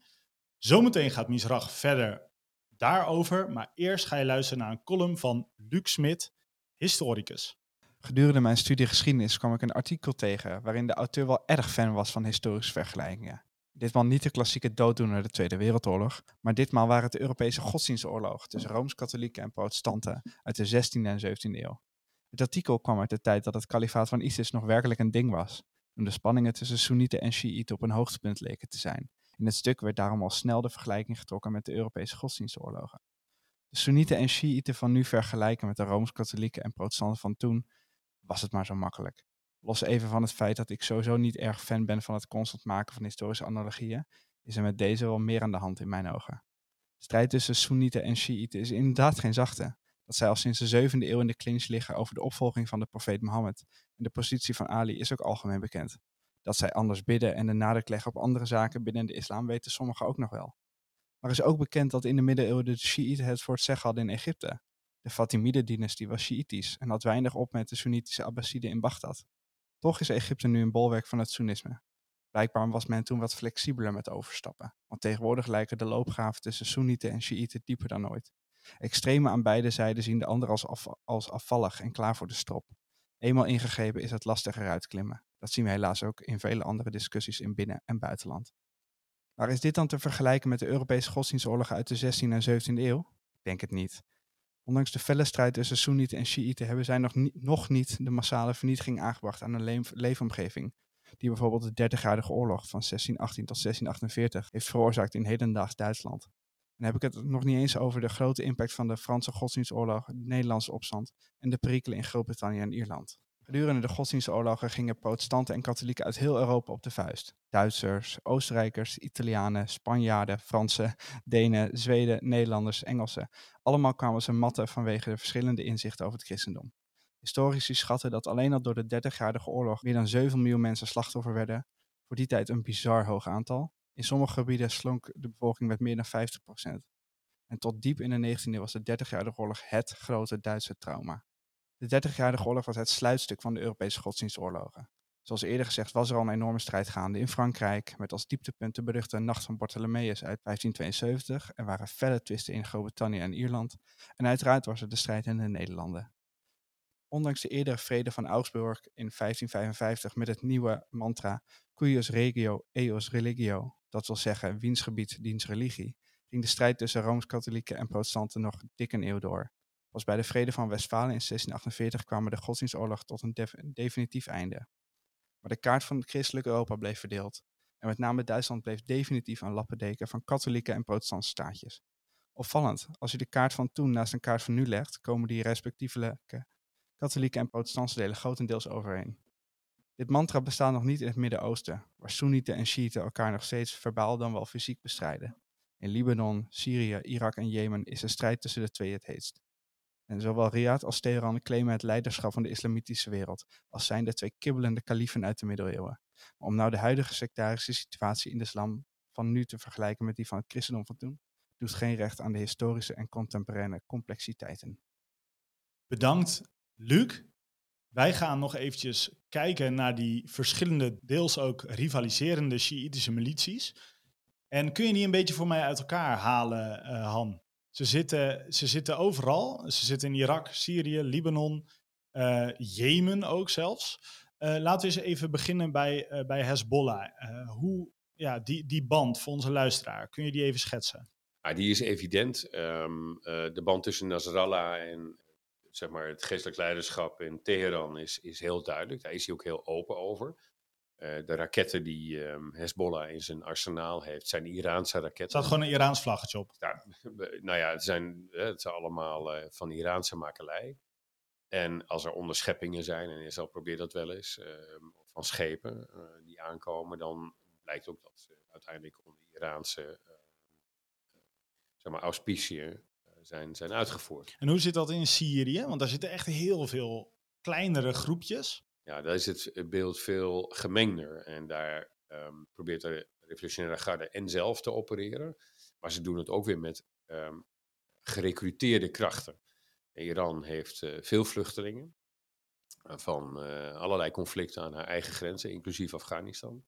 Zometeen gaat Mies Rach verder daarover, maar eerst ga je luisteren naar een column van Luc Smit, historicus. Gedurende mijn studie geschiedenis kwam ik een artikel tegen waarin de auteur wel erg fan was van historische vergelijkingen. Ditmaal niet de klassieke dooddoener de Tweede Wereldoorlog, maar ditmaal waren het de Europese godsdienstoorlog tussen Rooms-Katholieken en protestanten uit de 16e en 17e eeuw. Het artikel kwam uit de tijd dat het kalifaat van ISIS nog werkelijk een ding was, toen de spanningen tussen Soenieten en Shiiten op een hoogtepunt leken te zijn. In het stuk werd daarom al snel de vergelijking getrokken met de Europese godsdienstoorlogen. De Soenieten en Shiiten van nu vergelijken met de Rooms-Katholieken en protestanten van toen, was het maar zo makkelijk. Los even van het feit dat ik sowieso niet erg fan ben van het constant maken van historische analogieën, is er met deze wel meer aan de hand in mijn ogen. De strijd tussen Soenieten en Shiiten is inderdaad geen zachte. Dat zij al sinds de 7e eeuw in de clinch liggen over de opvolging van de profeet Mohammed en de positie van Ali is ook algemeen bekend. Dat zij anders bidden en de nadruk leggen op andere zaken binnen de islam weten sommigen ook nog wel. Maar is ook bekend dat in de middeleeuwen de Shiiten het voor het zeggen hadden in Egypte. De Fatimide-dynastie was Shiïtisch en had weinig op met de Soenitische Abbasiden in Bagdad. Toch is Egypte nu een bolwerk van het Soenisme. Blijkbaar was men toen wat flexibeler met overstappen, want tegenwoordig lijken de loopgraven tussen Soenieten en Shiiten dieper dan ooit. Extremen aan beide zijden zien de ander als, af, als afvallig en klaar voor de strop. Eenmaal ingegrepen is het lastiger uitklimmen. Dat zien we helaas ook in vele andere discussies in binnen- en buitenland. Maar is dit dan te vergelijken met de Europese godsdienstoorlogen uit de 16e en 17e eeuw? Ik denk het niet. Ondanks de felle strijd tussen Soenieten en Shiiten hebben zij nog, ni- nog niet de massale vernietiging aangebracht aan leef- leefomgeving, die bijvoorbeeld de 30-jarige oorlog van 1618 tot 1648 heeft veroorzaakt in hedendaags Duitsland. Dan heb ik het nog niet eens over de grote impact van de Franse godsdienstoorlog, de Nederlandse opstand en de perikelen in Groot-Brittannië en Ierland. Gedurende de godsdienstoorlogen gingen protestanten en katholieken uit heel Europa op de vuist. Duitsers, Oostenrijkers, Italianen, Spanjaarden, Fransen, Denen, Zweden, Nederlanders, Engelsen. Allemaal kwamen ze matten vanwege de verschillende inzichten over het christendom. Historici schatten dat alleen al door de 30-jarige oorlog meer dan 7 miljoen mensen slachtoffer werden. Voor die tijd een bizar hoog aantal. In sommige gebieden slonk de bevolking met meer dan 50%. En tot diep in de 19e eeuw was de 30-jarige oorlog het grote Duitse trauma. De 30-jarige oorlog was het sluitstuk van de Europese godsdienstoorlogen. Zoals eerder gezegd was er al een enorme strijd gaande in Frankrijk, met als dieptepunt de beruchte Nacht van Bartholomeus uit 1572. Er waren felle twisten in Groot-Brittannië en Ierland. En uiteraard was er de strijd in de Nederlanden. Ondanks de eerdere vrede van Augsburg in 1555 met het nieuwe mantra Cuius regio eos religio, dat wil zeggen wiens gebied, diens religie, ging de strijd tussen Rooms-Katholieken en Protestanten nog dik een eeuw door. Pas bij de vrede van Westfalen in 1648 kwamen de godsdienstoorlog tot een definitief einde. Maar de kaart van het christelijke Europa bleef verdeeld. En met name Duitsland bleef definitief een lappendeken van katholieke en protestantse staatjes. Opvallend, als je de kaart van toen naast een kaart van nu legt, komen die respectievelijke katholieke en protestantse delen grotendeels overeen. Dit mantra bestaat nog niet in het Midden-Oosten, waar Soenieten en Shiiten elkaar nog steeds verbaal dan wel fysiek bestrijden. In Libanon, Syrië, Irak en Jemen is de strijd tussen de twee het heetst. En zowel Riyadh als Teheran claimen het leiderschap van de islamitische wereld, als zijn de twee kibbelende kaliefen uit de middeleeuwen. Maar om nou de huidige sectarische situatie in de islam van nu te vergelijken met die van het christendom van toen, doet geen recht aan de historische en contemporaine complexiteiten. Bedankt, Luc. Wij gaan nog eventjes kijken naar die verschillende, deels ook rivaliserende Shiïtische milities. En kun je die een beetje voor mij uit elkaar halen, uh, Han? Ze zitten, ze zitten overal. Ze zitten in Irak, Syrië, Libanon, uh, Jemen ook zelfs. Uh, laten we eens even beginnen bij, uh, bij Hezbollah. hoe, ja, die, die band voor onze luisteraar, kun je die even schetsen? Ja, die is evident. Um, de band tussen Nasrallah en zeg maar, het geestelijk leiderschap in Teheran is, is heel duidelijk. Daar is hij ook heel open over. Uh, de raketten die um, Hezbollah in zijn arsenaal heeft, zijn Iraanse raketten. Er staat gewoon een Iraans vlaggetje op. Ja, <laughs> nou ja, het zijn, het zijn allemaal uh, van Iraanse makelij. En als er onderscheppingen zijn, en Israël probeert dat wel eens, uh, van schepen die aankomen, dan blijkt ook dat ze uiteindelijk onder Iraanse zeg maar, auspiciën zijn, zijn uitgevoerd. En hoe zit dat in Syrië? Want daar zitten echt heel veel kleinere groepjes. Ja, daar is het beeld veel gemengder. En daar um, probeert de revolutionaire garde en zelf te opereren. Maar ze doen het ook weer met um, gerecruiteerde krachten. Iran heeft uh, veel vluchtelingen uh, van allerlei conflicten aan haar eigen grenzen, inclusief Afghanistan.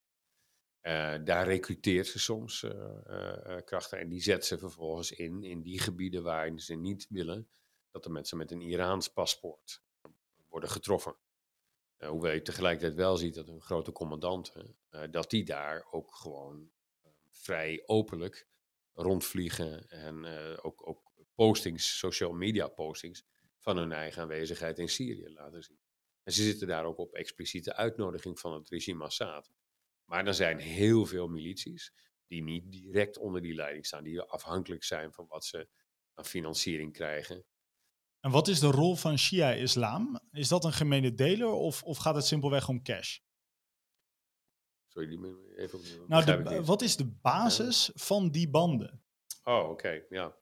daar recruteert ze soms krachten en die zet ze vervolgens in, in die gebieden waarin ze niet willen dat de mensen met een Iraans paspoort worden getroffen. Uh, hoewel je tegelijkertijd wel ziet dat een grote commandanten, uh, dat die daar ook gewoon uh, vrij openlijk rondvliegen en ook, ook postings, social media postings van hun eigen aanwezigheid in Syrië laten zien. En ze zitten daar ook op expliciete uitnodiging van het regime Assad. Maar er zijn heel veel milities die niet direct onder die leiding staan, die afhankelijk zijn van wat ze aan financiering krijgen en wat is de rol van Shia-islam? Is dat een gemene deler of, of gaat het simpelweg om cash? Sorry, die even Nou, wat is de basis van die banden? Oh, oké, ja.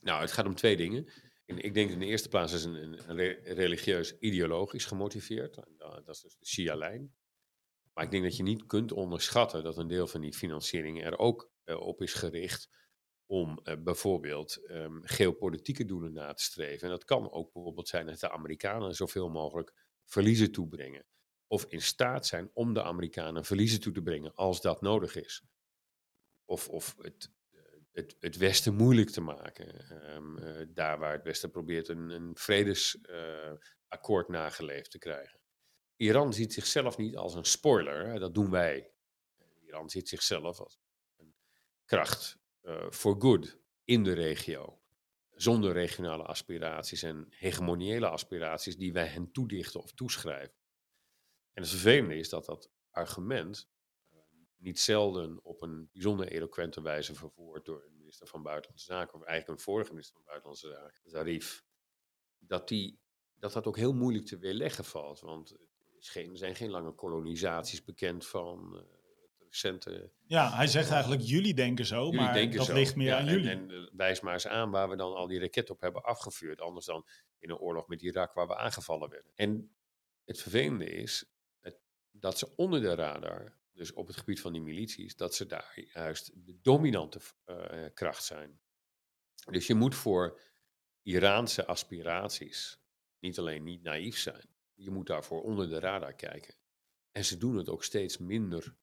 Nou, het gaat om twee dingen. ik denk in de eerste plaats is een, een religieus ideologisch gemotiveerd. Dat is dus de Shia-lijn. Maar ik denk dat je niet kunt onderschatten dat een deel van die financiering er ook uh, op is gericht om uh, bijvoorbeeld um, geopolitieke doelen na te streven. En dat kan ook bijvoorbeeld zijn dat de Amerikanen zoveel mogelijk verliezen toebrengen. Of in staat zijn om de Amerikanen verliezen toe te brengen als dat nodig is. Of, of het, eh, het, het Westen moeilijk te maken. Um, uh, daar waar het Westen probeert een, een vredesakkoord nageleefd te krijgen. Iran ziet zichzelf niet als een spoiler, dat doen wij. Iran ziet zichzelf als een kracht for good in de regio. Zonder regionale aspiraties en hegemoniële aspiraties die wij hen toedichten of toeschrijven. En het vervelende is dat dat argument uh, niet zelden op een bijzonder eloquente wijze verwoord door een minister van Buitenlandse Zaken, of eigenlijk een vorige minister van Buitenlandse Zaken, Zarif, dat, die, dat dat ook heel moeilijk te weerleggen valt. Want er, er zijn geen lange kolonisaties bekend van. Recente... Ja, hij zegt eigenlijk, jullie denken zo, jullie maar denken dat zo. ligt meer ja, aan en, jullie. En, en wijs maar eens aan waar we dan al die raketten op hebben afgevuurd. Anders dan in een oorlog met Irak waar we aangevallen werden. En het vervelende is het, dat ze onder de radar, dus op het gebied van die milities, dat ze daar juist de dominante uh, kracht zijn. Dus je moet voor Iraanse aspiraties niet alleen niet naïef zijn, je moet daarvoor onder de radar kijken. En ze doen het ook steeds minder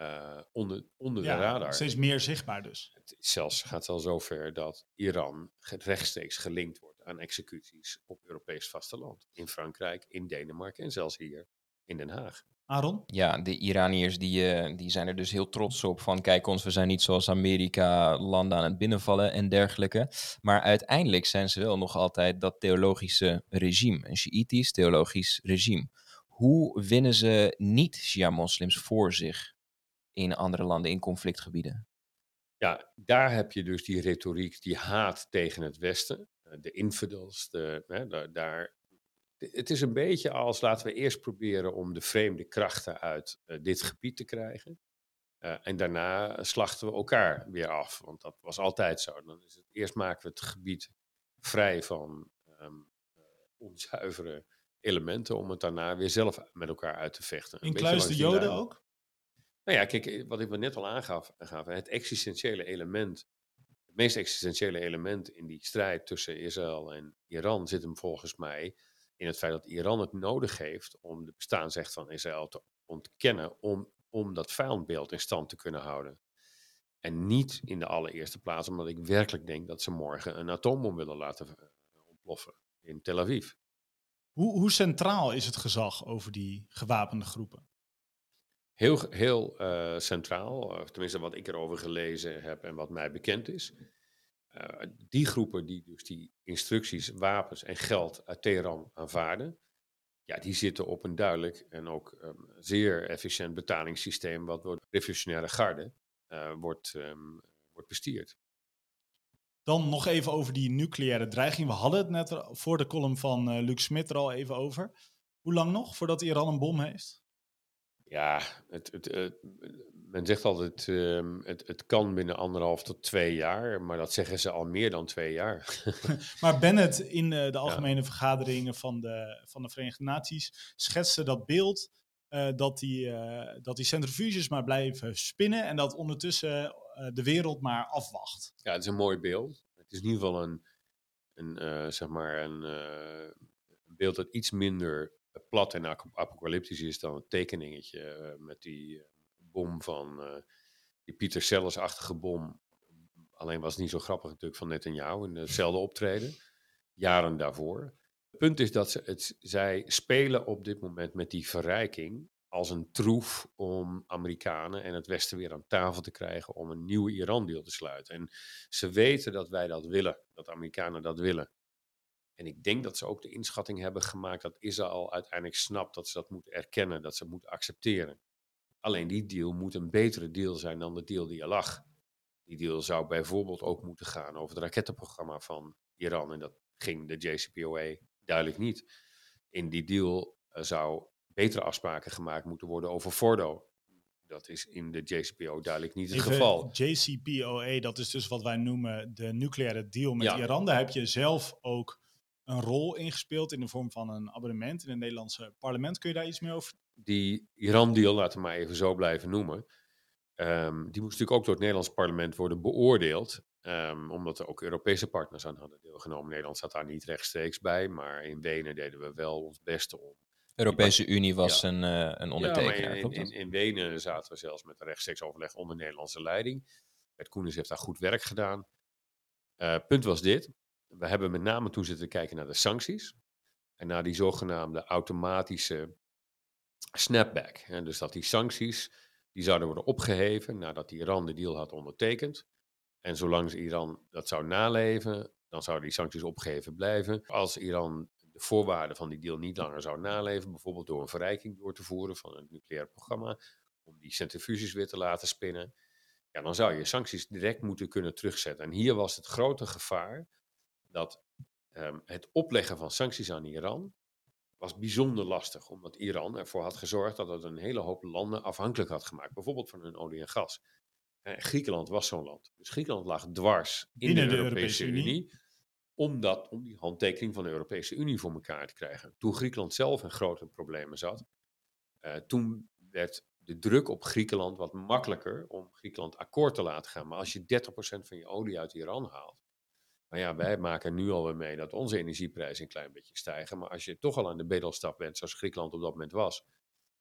uh, onder, onder ja, de radar. Steeds meer zichtbaar dus. Het zelfs, gaat zelfs zover dat Iran rechtstreeks gelinkt wordt aan executies op Europees vasteland. In Frankrijk, in Denemarken en zelfs hier in Den Haag. Aaron? Ja, de Iraniërs die, uh, die zijn er dus heel trots op van kijk ons, we zijn niet zoals Amerika landen aan het binnenvallen en dergelijke. Maar uiteindelijk zijn ze wel nog altijd dat theologische regime, een Shiïtisch theologisch regime. Hoe winnen ze niet-Shia-moslims voor zich in andere landen, in conflictgebieden? Ja, daar heb je dus die retoriek, die haat tegen het Westen, eh, de infidels, de, hè, daar, het is een beetje als laten we eerst proberen om de vreemde krachten uit uh, dit gebied te krijgen. Uh, en daarna slachten we elkaar weer af, want dat was altijd zo. Dan is het, eerst maken we het gebied vrij van um, uh, onzuivere elementen om het daarna weer zelf met elkaar uit te vechten. Inclusief de Joden ook? Nou ja, kijk, wat ik me net al aangaf, aangaf het existentiële element, het meest existentiële element in die strijd tussen Israël en Iran zit hem volgens mij in het feit dat Iran het nodig heeft om de bestaansrecht van Israël te ontkennen, om, om dat vijandbeeld in stand te kunnen houden. En niet in de allereerste plaats omdat ik werkelijk denk dat ze morgen een atoombom willen laten eh, ontploffen in Tel Aviv. Hoe, hoe centraal is het gezag over die gewapende groepen? Heel, heel uh, centraal, tenminste wat ik erover gelezen heb en wat mij bekend is. Uh, die groepen die dus die instructies, wapens en geld uit Teheran aanvaarden, ja, die zitten op een duidelijk en ook um, zeer efficiënt betalingssysteem wat door de revolutionaire garde uh, wordt, um, wordt bestuurd. Dan nog even over die nucleaire dreiging. We hadden het net voor de column van Luc Smit er al even over. Hoe lang nog voordat Iran een bom heeft? Ja, het, het, het, men zegt altijd, uh, het, het kan binnen anderhalf tot twee jaar, maar dat zeggen ze al meer dan twee jaar. <laughs> maar Bennett in uh, de algemene ja. vergaderingen van de, van de Verenigde Naties schetste dat beeld uh, dat, die, dat die centrifuges maar blijven spinnen en dat ondertussen de wereld maar afwacht. Ja, het is een mooi beeld. Het is in ieder geval een, een zeg maar een beeld dat iets minder plat en apocalyptisch is dan het tekeningetje uh, met die uh, bom van uh, die Pieter Sellers-achtige bom. Alleen was het niet zo grappig natuurlijk van Netanyahu in hetzelfde optreden, jaren daarvoor. Het punt is dat ze het, zij spelen op dit moment met die verrijking als een troef om Amerikanen en het Westen weer aan tafel te krijgen om een nieuwe Iran-deal te sluiten. En ze weten dat wij dat willen, dat Amerikanen dat willen. En ik denk dat ze ook de inschatting hebben gemaakt dat Israël uiteindelijk snapt dat ze dat moeten erkennen, dat ze het moeten accepteren. Alleen die deal moet een betere deal zijn dan de deal die er lag. Die deal zou bijvoorbeeld ook moeten gaan over het rakettenprogramma van Iran. En dat ging de JCPOA duidelijk niet. In die deal uh, zou betere afspraken gemaakt moeten worden over Fordo. Dat is in de JCPO duidelijk niet het geval. JCPOA, dat is dus wat wij noemen de nucleaire deal met ja. Iran. Daar heb je zelf ook een rol ingespeeld in de vorm van een abonnement in het Nederlandse parlement. Kun je daar iets meer over? Die Iran-deal, laten we maar even zo blijven noemen. Um, die moest natuurlijk ook door het Nederlands parlement worden beoordeeld. Um, omdat er ook Europese partners aan hadden deelgenomen. Nederland zat daar niet rechtstreeks bij, maar in Wenen deden we wel ons beste om. De Europese Unie was ja. een, uh, een ondertekenaar. Ja, in, in, in, Wenen zaten we zelfs met een rechtstreeks overleg onder Nederlandse leiding. Bert Koenens heeft daar goed werk gedaan. Uh, punt was dit we hebben met name toen zitten kijken naar de sancties. En naar die zogenaamde automatische snapback. Dus dat die sancties, die zouden worden opgeheven nadat Iran de deal had ondertekend. En zolang Iran dat zou naleven, dan zouden die sancties opgeheven blijven. Als Iran de voorwaarden van die deal niet langer zou naleven, bijvoorbeeld door een verrijking door te voeren van het nucleair programma, om die centrifuges weer te laten spinnen, ja, dan zou je sancties direct moeten kunnen terugzetten. En hier was het grote gevaar dat um, het opleggen van sancties aan Iran was bijzonder lastig, omdat Iran ervoor had gezorgd dat het een hele hoop landen afhankelijk had gemaakt, bijvoorbeeld van hun olie en gas. En Griekenland was zo'n land. Dus Griekenland lag dwars in de, de, Europese, Europese Unie, Unie om, dat, om die handtekening van de Europese Unie voor elkaar te krijgen. Toen Griekenland zelf in grote problemen zat, uh, toen werd de druk op Griekenland wat makkelijker om Griekenland akkoord te laten gaan. Maar als je 30% van je olie uit Iran haalt, Maar ja, wij maken nu alweer mee dat onze energieprijzen een klein beetje stijgen. Maar als je toch al aan de bedelstap bent, zoals Griekenland op dat moment was.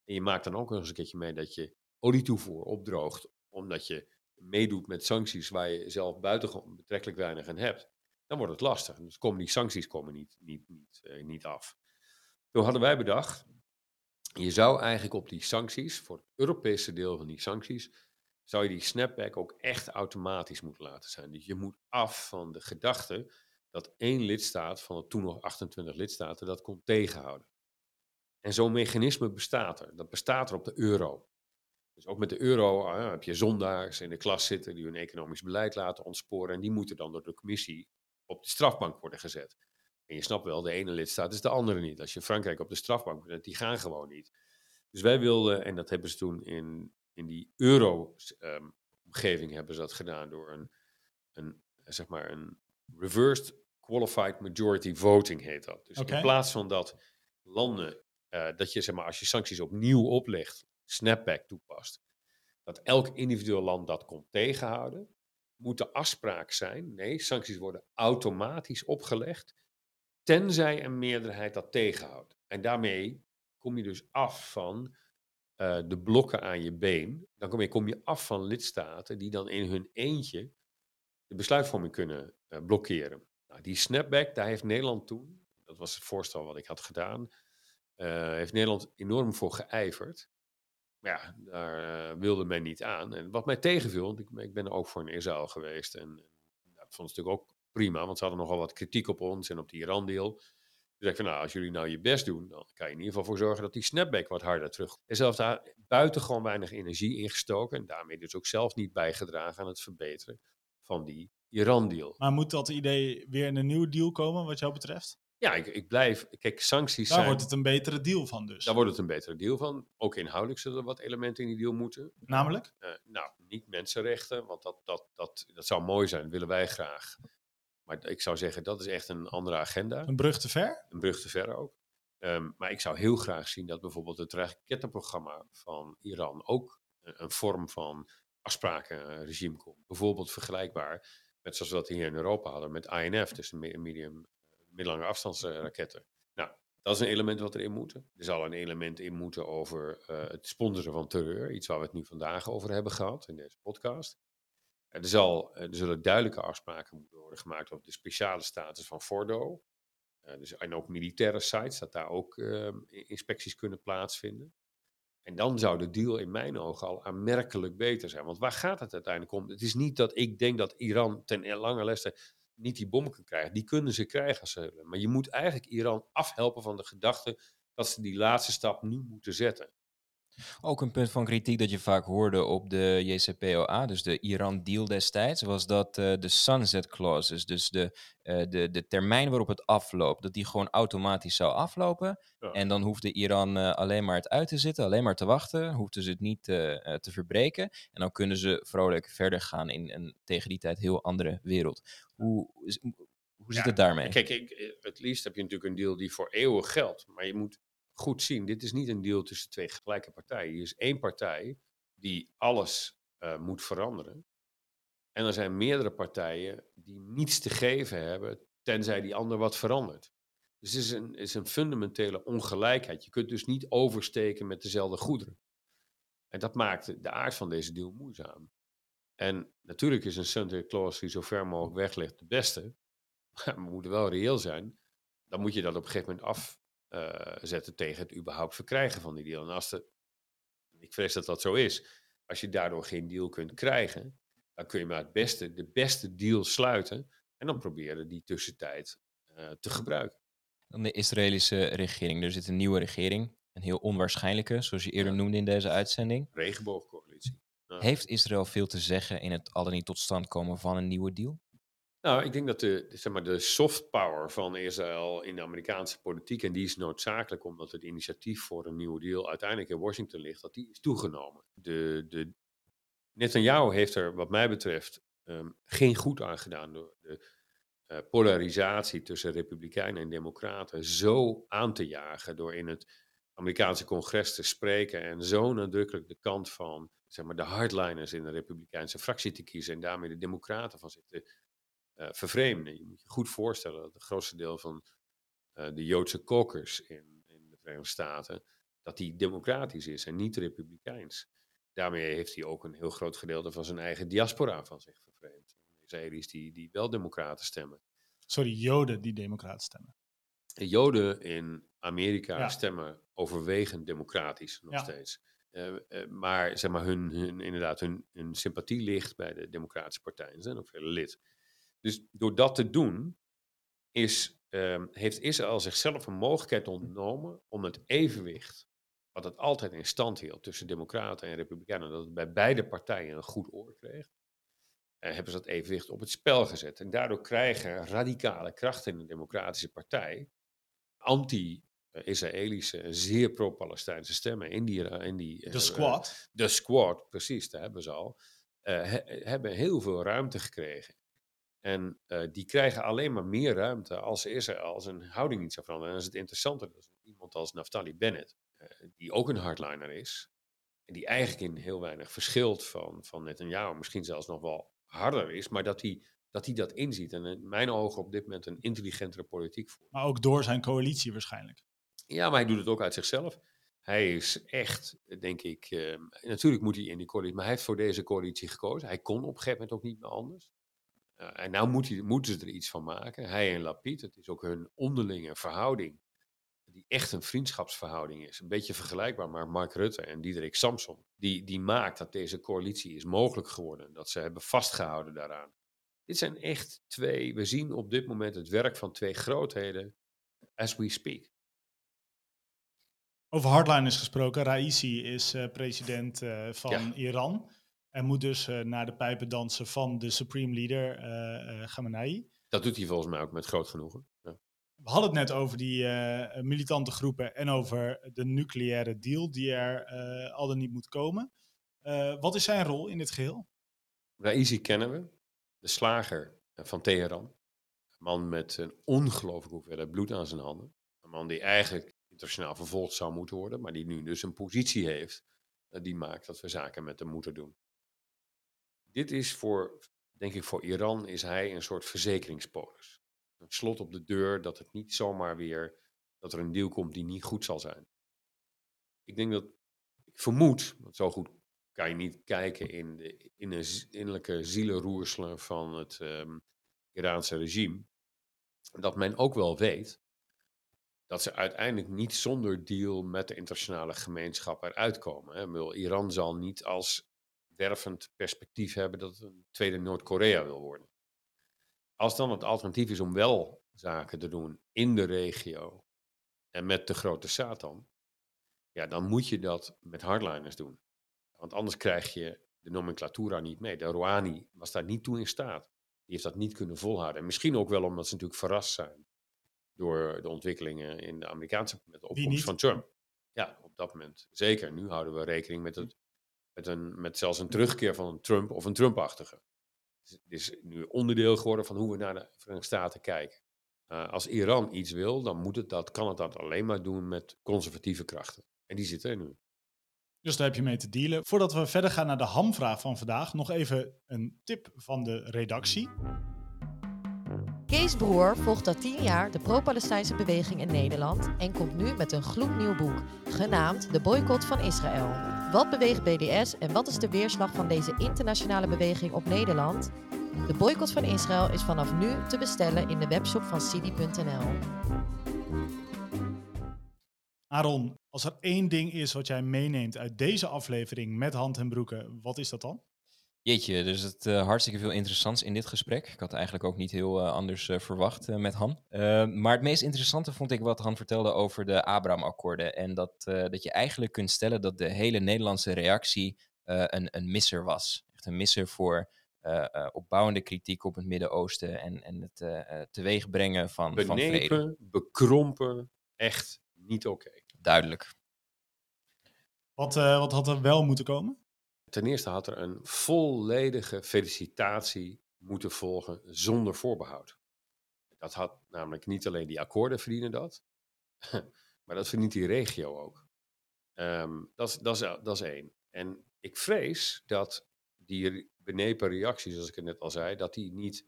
En je maakt dan ook nog eens een keertje mee dat je olietoevoer opdroogt. Omdat je meedoet met sancties waar je zelf buitengewoon betrekkelijk weinig aan hebt. Dan wordt het lastig. Dus komen die sancties komen niet, niet, niet, eh, niet af. Toen hadden wij bedacht, je zou eigenlijk op die sancties, voor het Europese deel van die sancties, zou je die snapback ook echt automatisch moeten laten zijn. Dus je moet af van de gedachte dat één lidstaat van de toen nog 28 lidstaten dat kon tegenhouden. En zo'n mechanisme bestaat er. Dat bestaat er op de euro. Dus ook met de euro ah, heb je zondaars in de klas zitten die hun economisch beleid laten ontsporen. En die moeten dan door de commissie op de strafbank worden gezet. En je snapt wel, de ene lidstaat is de andere niet. Als je Frankrijk op de strafbank zet, die gaan gewoon niet. Dus wij wilden, en dat hebben ze toen in, in die euro-omgeving hebben ze dat gedaan door een, een, zeg maar een reversed qualified majority voting heet dat. Dus in plaats van dat landen, eh, dat je zeg maar als je sancties opnieuw oplegt, snapback toepast, dat elk individueel land dat kon tegenhouden, moet de afspraak zijn, nee, sancties worden automatisch opgelegd, tenzij een meerderheid dat tegenhoudt. En daarmee kom je dus af van eh, de blokken aan je been. Dan kom je, kom je af van lidstaten die dan in hun eentje de besluitvorming kunnen eh, blokkeren. Nou, die snapback, daar heeft Nederland toen, dat was het voorstel wat ik had gedaan, eh, heeft Nederland enorm voor geijverd. Maar ja, daar wilde men niet aan. En wat mij tegenviel, want ik, ik ben ook voor in Israël geweest. En, dat vond ze natuurlijk ook prima, want ze hadden nogal wat kritiek op ons en op die Iran-deal. Dus ik van, nou, als jullie nou je best doen, dan kan je in ieder geval voor zorgen dat die snapback wat harder terug. En zelfs daar buitengewoon weinig energie in gestoken. En daarmee dus ook zelf niet bijgedragen aan het verbeteren van die Iran-deal. Maar moet dat idee weer in een nieuwe deal komen, wat jou betreft? Ja, ik, ik blijf. Kijk, sancties Daar zijn. wordt het een betere deal van dus. Daar wordt het een betere deal van. Ook inhoudelijk zullen er wat elementen in die deal moeten. Namelijk? Eh, nou, niet mensenrechten, want dat, dat, dat, dat zou mooi zijn, dat willen wij graag. Maar ik zou zeggen, dat is echt een andere agenda. Een brug te ver? Een brug te ver ook. Ehm, maar ik zou heel graag zien dat bijvoorbeeld het rakettenprogramma van Iran ook een, een vorm van afsprakenregime komt. Bijvoorbeeld vergelijkbaar met zoals we dat hier in Europa hadden met INF, dus medium, middellange afstandsraketten. Nou, dat is een element wat erin moet. Er zal een element in moeten over eh, het sponsoren van terreur, iets waar we het nu vandaag over hebben gehad in deze podcast. Er, zal, er zullen duidelijke afspraken moeten worden gemaakt over de speciale status van Fordo. Eh, dus, en ook militaire sites, dat daar ook eh, inspecties kunnen plaatsvinden. En dan zou de deal in mijn ogen al aanmerkelijk beter zijn. Want waar gaat het uiteindelijk om? Het is niet dat ik denk dat Iran ten lange leste niet die bom kan krijgen. Die kunnen ze krijgen als ze willen. Maar je moet eigenlijk Iran afhelpen van de gedachte dat ze die laatste stap nu moeten zetten. Ook een punt van kritiek dat je vaak hoorde op de JCPOA, dus de Iran-deal destijds, was dat eh, de sunset clauses, dus de, eh, de, de termijn waarop het afloopt, dat die gewoon automatisch zou aflopen. Ja. En dan hoefde Iran eh, alleen maar het uit te zitten, alleen maar te wachten, hoefden ze het niet te verbreken. En dan kunnen ze vrolijk verder gaan in een tegen die tijd heel andere wereld. Hoe, hoe zit Ja, het daarmee? Kijk, ik, het liefst heb je natuurlijk een deal die voor eeuwig geldt. Maar je moet goed zien, dit is niet een deal tussen twee gelijke partijen. Hier is één partij die alles eh, moet veranderen. En er zijn meerdere partijen die niets te geven hebben, tenzij die ander wat verandert. Dus het is een, is een fundamentele ongelijkheid. Je kunt dus niet oversteken met dezelfde goederen. En dat maakt de aard van deze deal moeizaam. En natuurlijk is een sunset clause die zo ver mogelijk weg ligt de beste. <laughs> Maar we moeten wel reëel zijn. Dan moet je dat op een gegeven moment afzetten tegen het überhaupt verkrijgen van die deal. En als de, ik vrees dat dat zo is, als je daardoor geen deal kunt krijgen, dan kun je maar het beste, de beste deal sluiten en dan proberen die tussentijd eh, te gebruiken. Dan de Israëlische regering. Er zit een nieuwe regering, een heel onwaarschijnlijke, zoals je eerder noemde in deze uitzending. Regenboogcoalitie. Ja. Heeft Israël veel te zeggen in het al dan niet tot stand komen van een nieuwe deal? Nou, ik denk dat de, zeg maar, de soft power van Israël in de Amerikaanse politiek, en die is noodzakelijk omdat het initiatief voor een nieuwe deal uiteindelijk in Washington ligt, dat die is toegenomen. De, de, Netanyahu heeft er, wat mij betreft, ehm, geen goed aan gedaan door de eh, polarisatie tussen Republikeinen en Democraten zo aan te jagen, door in het Amerikaanse congres te spreken en zo nadrukkelijk de kant van zeg maar, de hardliners in de Republikeinse fractie te kiezen en daarmee de Democraten van zitten vervreemden. Je moet je goed voorstellen dat het grootste deel van uh, de Joodse caucus in, in, de Verenigde Staten, dat die democratisch is en niet republikeins. Daarmee heeft hij ook een heel groot gedeelte van zijn eigen diaspora van zich vervreemd. Israëli's die, die wel democraten stemmen. Sorry, Joden die democraten stemmen. De Joden in Amerika stemmen overwegend democratisch nog steeds. Uh, uh, maar zeg maar, hun, hun, inderdaad, hun, hun sympathie ligt bij de Democratische Partij. Ze zijn ook veel lid. Dus door dat te doen, is, um, heeft Israël zichzelf een mogelijkheid ontnomen om het evenwicht, wat het altijd in stand hield tussen Democraten en Republikeinen, dat het bij beide partijen een goed oor kreeg, uh, hebben ze dat evenwicht op het spel gezet. En daardoor krijgen radicale krachten in de Democratische Partij, anti-Israëlische, zeer pro-Palestijnse stemmen in die... In die de squad. de squad, precies, daar hebben ze al. He, hebben heel veel ruimte gekregen. En uh, die krijgen alleen maar meer ruimte als Israël zijn houding niet zou veranderen. En dat is het interessante, dat iemand als Naftali Bennett, uh, die ook een hardliner is, en die eigenlijk in heel weinig verschilt van, van Netanyahu, misschien zelfs nog wel harder is, maar dat hij dat, hij dat inziet. En in mijn ogen op dit moment een intelligentere politiek voert. Maar ook door zijn coalitie waarschijnlijk. Ja, maar hij doet het ook uit zichzelf. Hij is echt, denk ik, uh, natuurlijk moet hij in die coalitie, maar hij heeft voor deze coalitie gekozen. Hij kon op een gegeven moment ook niet meer anders. Uh, en nou moet hij, moeten ze er iets van maken. Hij en Lapid, het is ook hun onderlinge verhouding, die echt een vriendschapsverhouding is. Een beetje vergelijkbaar, maar Mark Rutte en Diederik Samson, die, die maakt dat deze coalitie is mogelijk geworden. Dat ze hebben vastgehouden daaraan. Dit zijn echt twee, we zien op dit moment het werk van twee grootheden as we speak. Over hardliners gesproken, Raisi is uh, president uh, van ja. Iran. En moet dus uh, naar de pijpen dansen van de supreme leader Khamenei. Dat doet hij volgens mij ook met groot genoegen. Ja. We hadden het net over die militante groepen en over de nucleaire deal die er al dan niet moet komen. wat is zijn rol in dit geheel? Raisi kennen we, de slager van Teheran. Een man met een ongelooflijke hoeveelheid bloed aan zijn handen. Een man die eigenlijk internationaal vervolgd zou moeten worden, maar die nu dus een positie heeft die maakt dat we zaken met hem moeten doen. Dit is voor, denk ik, voor Iran is hij een soort verzekeringspolis. Een slot op de deur dat het niet zomaar weer, dat er een deal komt die niet goed zal zijn. Ik denk dat, ik vermoed, want zo goed kan je niet kijken in de in een innerlijke zielenroerselen van het um, Iraanse regime, dat men ook wel weet dat ze uiteindelijk niet zonder deal met de internationale gemeenschap eruit komen. Hè. Iran zal niet als wervend perspectief hebben dat het een tweede Noord-Korea wil worden. Als dan het alternatief is om wel zaken te doen in de regio en met de grote Satan, ja, dan moet je dat met hardliners doen. Want anders krijg je de nomenclatura niet mee. De Rouhani was daar niet toe in staat. Die heeft dat niet kunnen volhouden. En misschien ook wel omdat ze natuurlijk verrast zijn door de ontwikkelingen in de Amerikaanse met de opkomst van Trump. Ja, op dat moment. Zeker. Nu houden we rekening met, het, met, met zelfs een terugkeer van een Trump of een Trump-achtige. Het is nu onderdeel geworden van hoe we naar de Verenigde Staten kijken. Uh, als Iran iets wil, dan moet het dat, kan het dat alleen maar doen met conservatieve krachten. En die zitten er nu. Dus daar heb je mee te dealen. Voordat we verder gaan naar de hamvraag van vandaag, nog even een tip van de redactie. Kees Broer volgt al tien jaar de pro-Palestijnse beweging in Nederland en komt nu met een gloednieuw boek, genaamd De Boycott van Israël. Wat beweegt BDS en wat is de weerslag van deze internationale beweging op Nederland? De Boycott van Israël is vanaf nu te bestellen in de webshop van Cidi.nl. Aaron, als er één ding is wat jij meeneemt uit deze aflevering met hand en broeken, wat is dat dan? Jeetje, dus het uh, hartstikke veel interessants in dit gesprek. Ik had eigenlijk ook niet heel uh, anders uh, verwacht met Han. maar het meest interessante vond ik wat Han vertelde over de Abraham-akkoorden. En dat, dat je eigenlijk kunt stellen dat de hele Nederlandse reactie een, een misser was. Echt een misser voor opbouwende kritiek op het Midden-Oosten en, en het teweegbrengen van, Benepen, van vrede. bekrompen, echt niet oké. Okay. Duidelijk. Wat, wat had er wel moeten komen? Ten eerste had er een volledige felicitatie moeten volgen zonder voorbehoud. Dat had namelijk niet alleen die akkoorden verdienen dat, <laughs> maar dat verdient die regio ook. Um, dat, is, dat, is, één. En ik vrees dat die benepen reacties, zoals ik het net al zei, dat die niet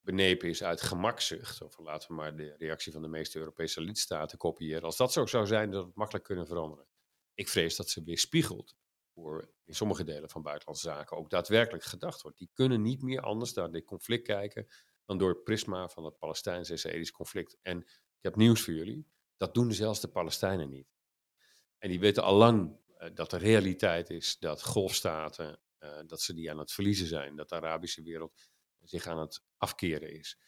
benepen is uit gemakzucht, of laten we maar de reactie van de meeste Europese lidstaten kopiëren, als dat zo zou zijn, dat het makkelijk kunnen veranderen. Ik vrees dat ze weer spiegelt voor in sommige delen van buitenlandse zaken ook daadwerkelijk gedacht wordt. Die kunnen niet meer anders naar dit conflict kijken dan door het prisma van het Palestijns-Israëlisch conflict. En ik heb nieuws voor jullie, dat doen zelfs de Palestijnen niet. En die weten al lang uh, dat de realiteit is dat golfstaten, uh, dat ze die aan het verliezen zijn, dat de Arabische wereld zich aan het afkeren is.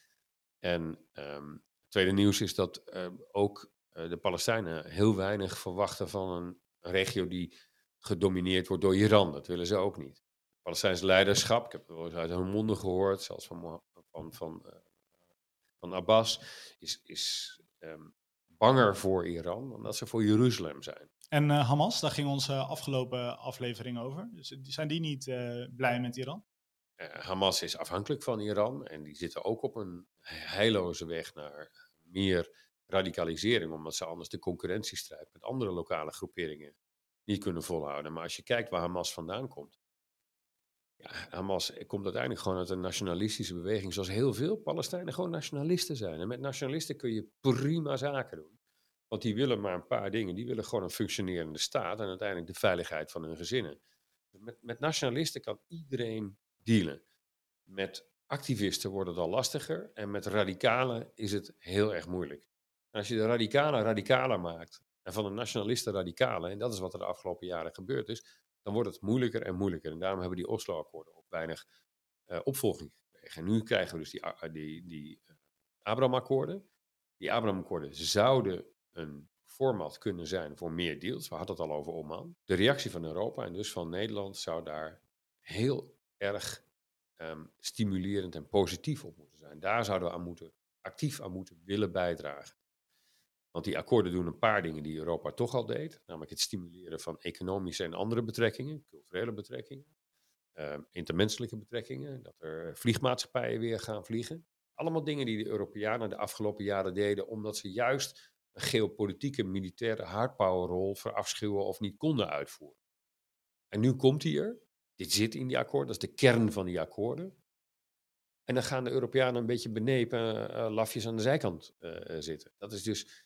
En um, het tweede nieuws is dat uh, ook de Palestijnen heel weinig verwachten van een regio die gedomineerd wordt door Iran. Dat willen ze ook niet. Het Palestijnse leiderschap, ik heb het wel eens uit hun monden gehoord, zelfs van, van, van, uh, van Abbas, is, is um, banger voor Iran dan dat ze voor Jeruzalem zijn. En uh, Hamas, daar ging onze afgelopen aflevering over. Dus zijn die niet uh, blij met Iran? Hamas is afhankelijk van Iran en die zitten ook op een heilloze weg naar meer radicalisering, omdat ze anders de concurrentiestrijd met andere lokale groeperingen niet kunnen volhouden. Maar als je kijkt waar Hamas vandaan komt. Ja, Hamas komt uiteindelijk gewoon uit een nationalistische beweging, zoals heel veel Palestijnen gewoon nationalisten zijn. En met nationalisten kun je prima zaken doen. Want die willen maar een paar dingen. Die willen gewoon een functionerende staat en uiteindelijk de veiligheid van hun gezinnen. Met, met nationalisten kan iedereen dealen. Met activisten wordt het al lastiger en met radicalen is het heel erg moeilijk. Als je de radicalen radicaler maakt en van de nationalisten radicalen, en dat is wat er de afgelopen jaren gebeurd is, dan wordt het moeilijker en moeilijker. En daarom hebben die Oslo-akkoorden ook weinig uh, opvolging gekregen. En nu krijgen we dus die, uh, die, die uh, Abraham-akkoorden. Die Abraham-akkoorden zouden een format kunnen zijn voor meer deals. We hadden het al over Oman. De reactie van Europa en dus van Nederland zou daar heel erg um, stimulerend en positief op moeten zijn. Daar zouden we aan moeten, actief aan moeten willen bijdragen. Want die akkoorden doen een paar dingen die Europa toch al deed. Namelijk het stimuleren van economische en andere betrekkingen, culturele betrekkingen, uh, intermenselijke betrekkingen. Dat er vliegmaatschappijen weer gaan vliegen. Allemaal dingen die de Europeanen de afgelopen jaren deden, omdat ze juist een geopolitieke militaire hardpowerrol verafschuwen of niet konden uitvoeren. En nu komt hij er. Dit zit in die akkoorden, dat is de kern van die akkoorden. En dan gaan de Europeanen een beetje benepen uh, lafjes aan de zijkant uh, zitten. Dat is dus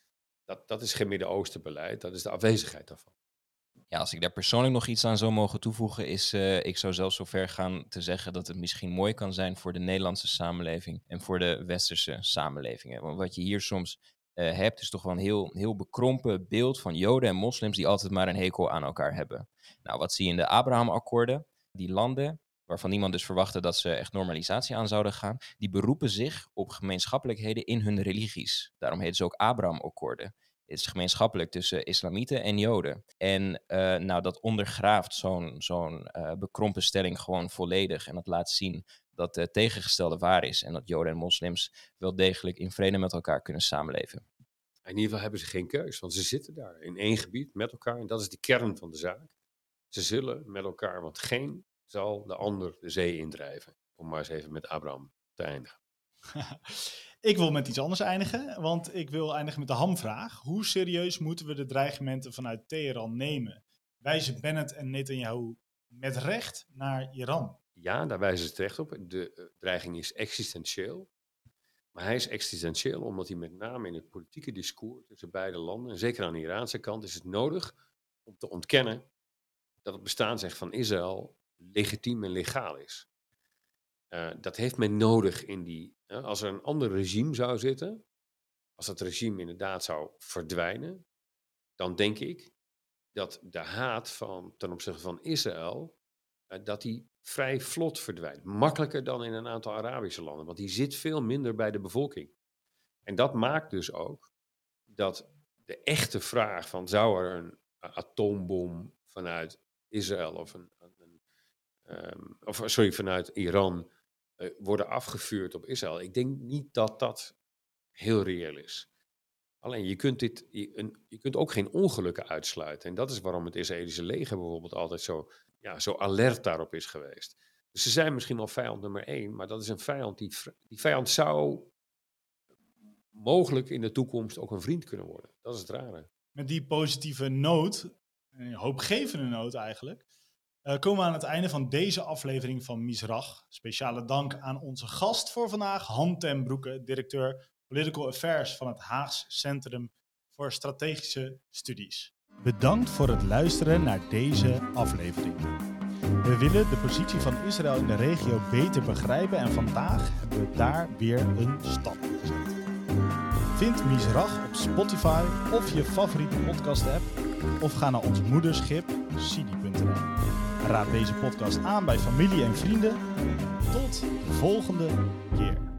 dat, dat is geen Midden-Oosten beleid, dat is de afwezigheid daarvan. Ja, als ik daar persoonlijk nog iets aan zou mogen toevoegen, is uh, ik zou zelfs zo ver gaan te zeggen dat het misschien mooi kan zijn voor de Nederlandse samenleving en voor de westerse samenlevingen. Want wat je hier soms uh, hebt, is toch wel een heel, heel bekrompen beeld van Joden en moslims die altijd maar een hekel aan elkaar hebben. Nou, wat zie je in de Abraham-akkoorden? Die landen, waarvan niemand dus verwachtte dat ze echt normalisatie aan zouden gaan, die beroepen zich op gemeenschappelijkheden in hun religies. Daarom heet ze ook Abraham-akkoorden. Het is gemeenschappelijk tussen islamieten en joden. En uh, nou, dat ondergraaft zo'n zo'n uh, bekrompen stelling gewoon volledig. En dat laat zien dat het tegengestelde waar is. En dat joden en moslims wel degelijk in vrede met elkaar kunnen samenleven. In ieder geval hebben ze geen keus, want ze zitten daar in één gebied met elkaar. En dat is de kern van de zaak. Ze zullen met elkaar, want geen zal de ander de zee indrijven. Om maar eens even met Abraham te eindigen. <laughs> ik wil met iets anders eindigen, want ik wil eindigen met de hamvraag. Hoe serieus moeten we de dreigementen vanuit Teheran nemen? Wijzen Bennett en Netanyahu met recht naar Iran? Ja, daar wijzen ze terecht op. De uh, dreiging is existentieel. Maar hij is existentieel omdat hij met name in het politieke discours tussen beide landen, en zeker aan de Iraanse kant, is het nodig om te ontkennen dat het bestaansrecht van Israël legitiem en legaal is. Uh, dat heeft men nodig in die. Als er een ander regime zou zitten, als dat regime inderdaad zou verdwijnen, dan denk ik dat de haat van, ten opzichte van Israël, uh, dat die vrij vlot verdwijnt. Makkelijker dan in een aantal Arabische landen, want die zit veel minder bij de bevolking. En dat maakt dus ook dat de echte vraag van zou er een atoombom vanuit Israël of een, um, of sorry, vanuit Iran uh, worden afgevuurd op Israël. Ik denk niet dat dat heel reëel is. Alleen je kunt, dit, je, een, je kunt ook geen ongelukken uitsluiten. En dat is waarom het Israëlische leger bijvoorbeeld altijd zo, ja, zo alert daarop is geweest. Dus ze zijn misschien al vijand nummer één, maar dat is een vijand die, die vijand zou mogelijk in de toekomst ook een vriend kunnen worden. Dat is het rare. Met die positieve een hoopgevende noot eigenlijk, Uh, komen we aan het einde van deze aflevering van Misrach. Speciale dank aan onze gast voor vandaag, Han ten Broeke, directeur Political Affairs van het Haags Centrum voor Strategische Studies. Bedankt voor het luisteren naar deze aflevering. We willen de positie van Israël in de regio beter begrijpen en vandaag hebben we daar weer een stap in gezet. Vind Misrach op Spotify of je favoriete podcast app of ga naar ons moederschip sidi.nl. Raad deze podcast aan bij familie en vrienden. Tot de volgende keer.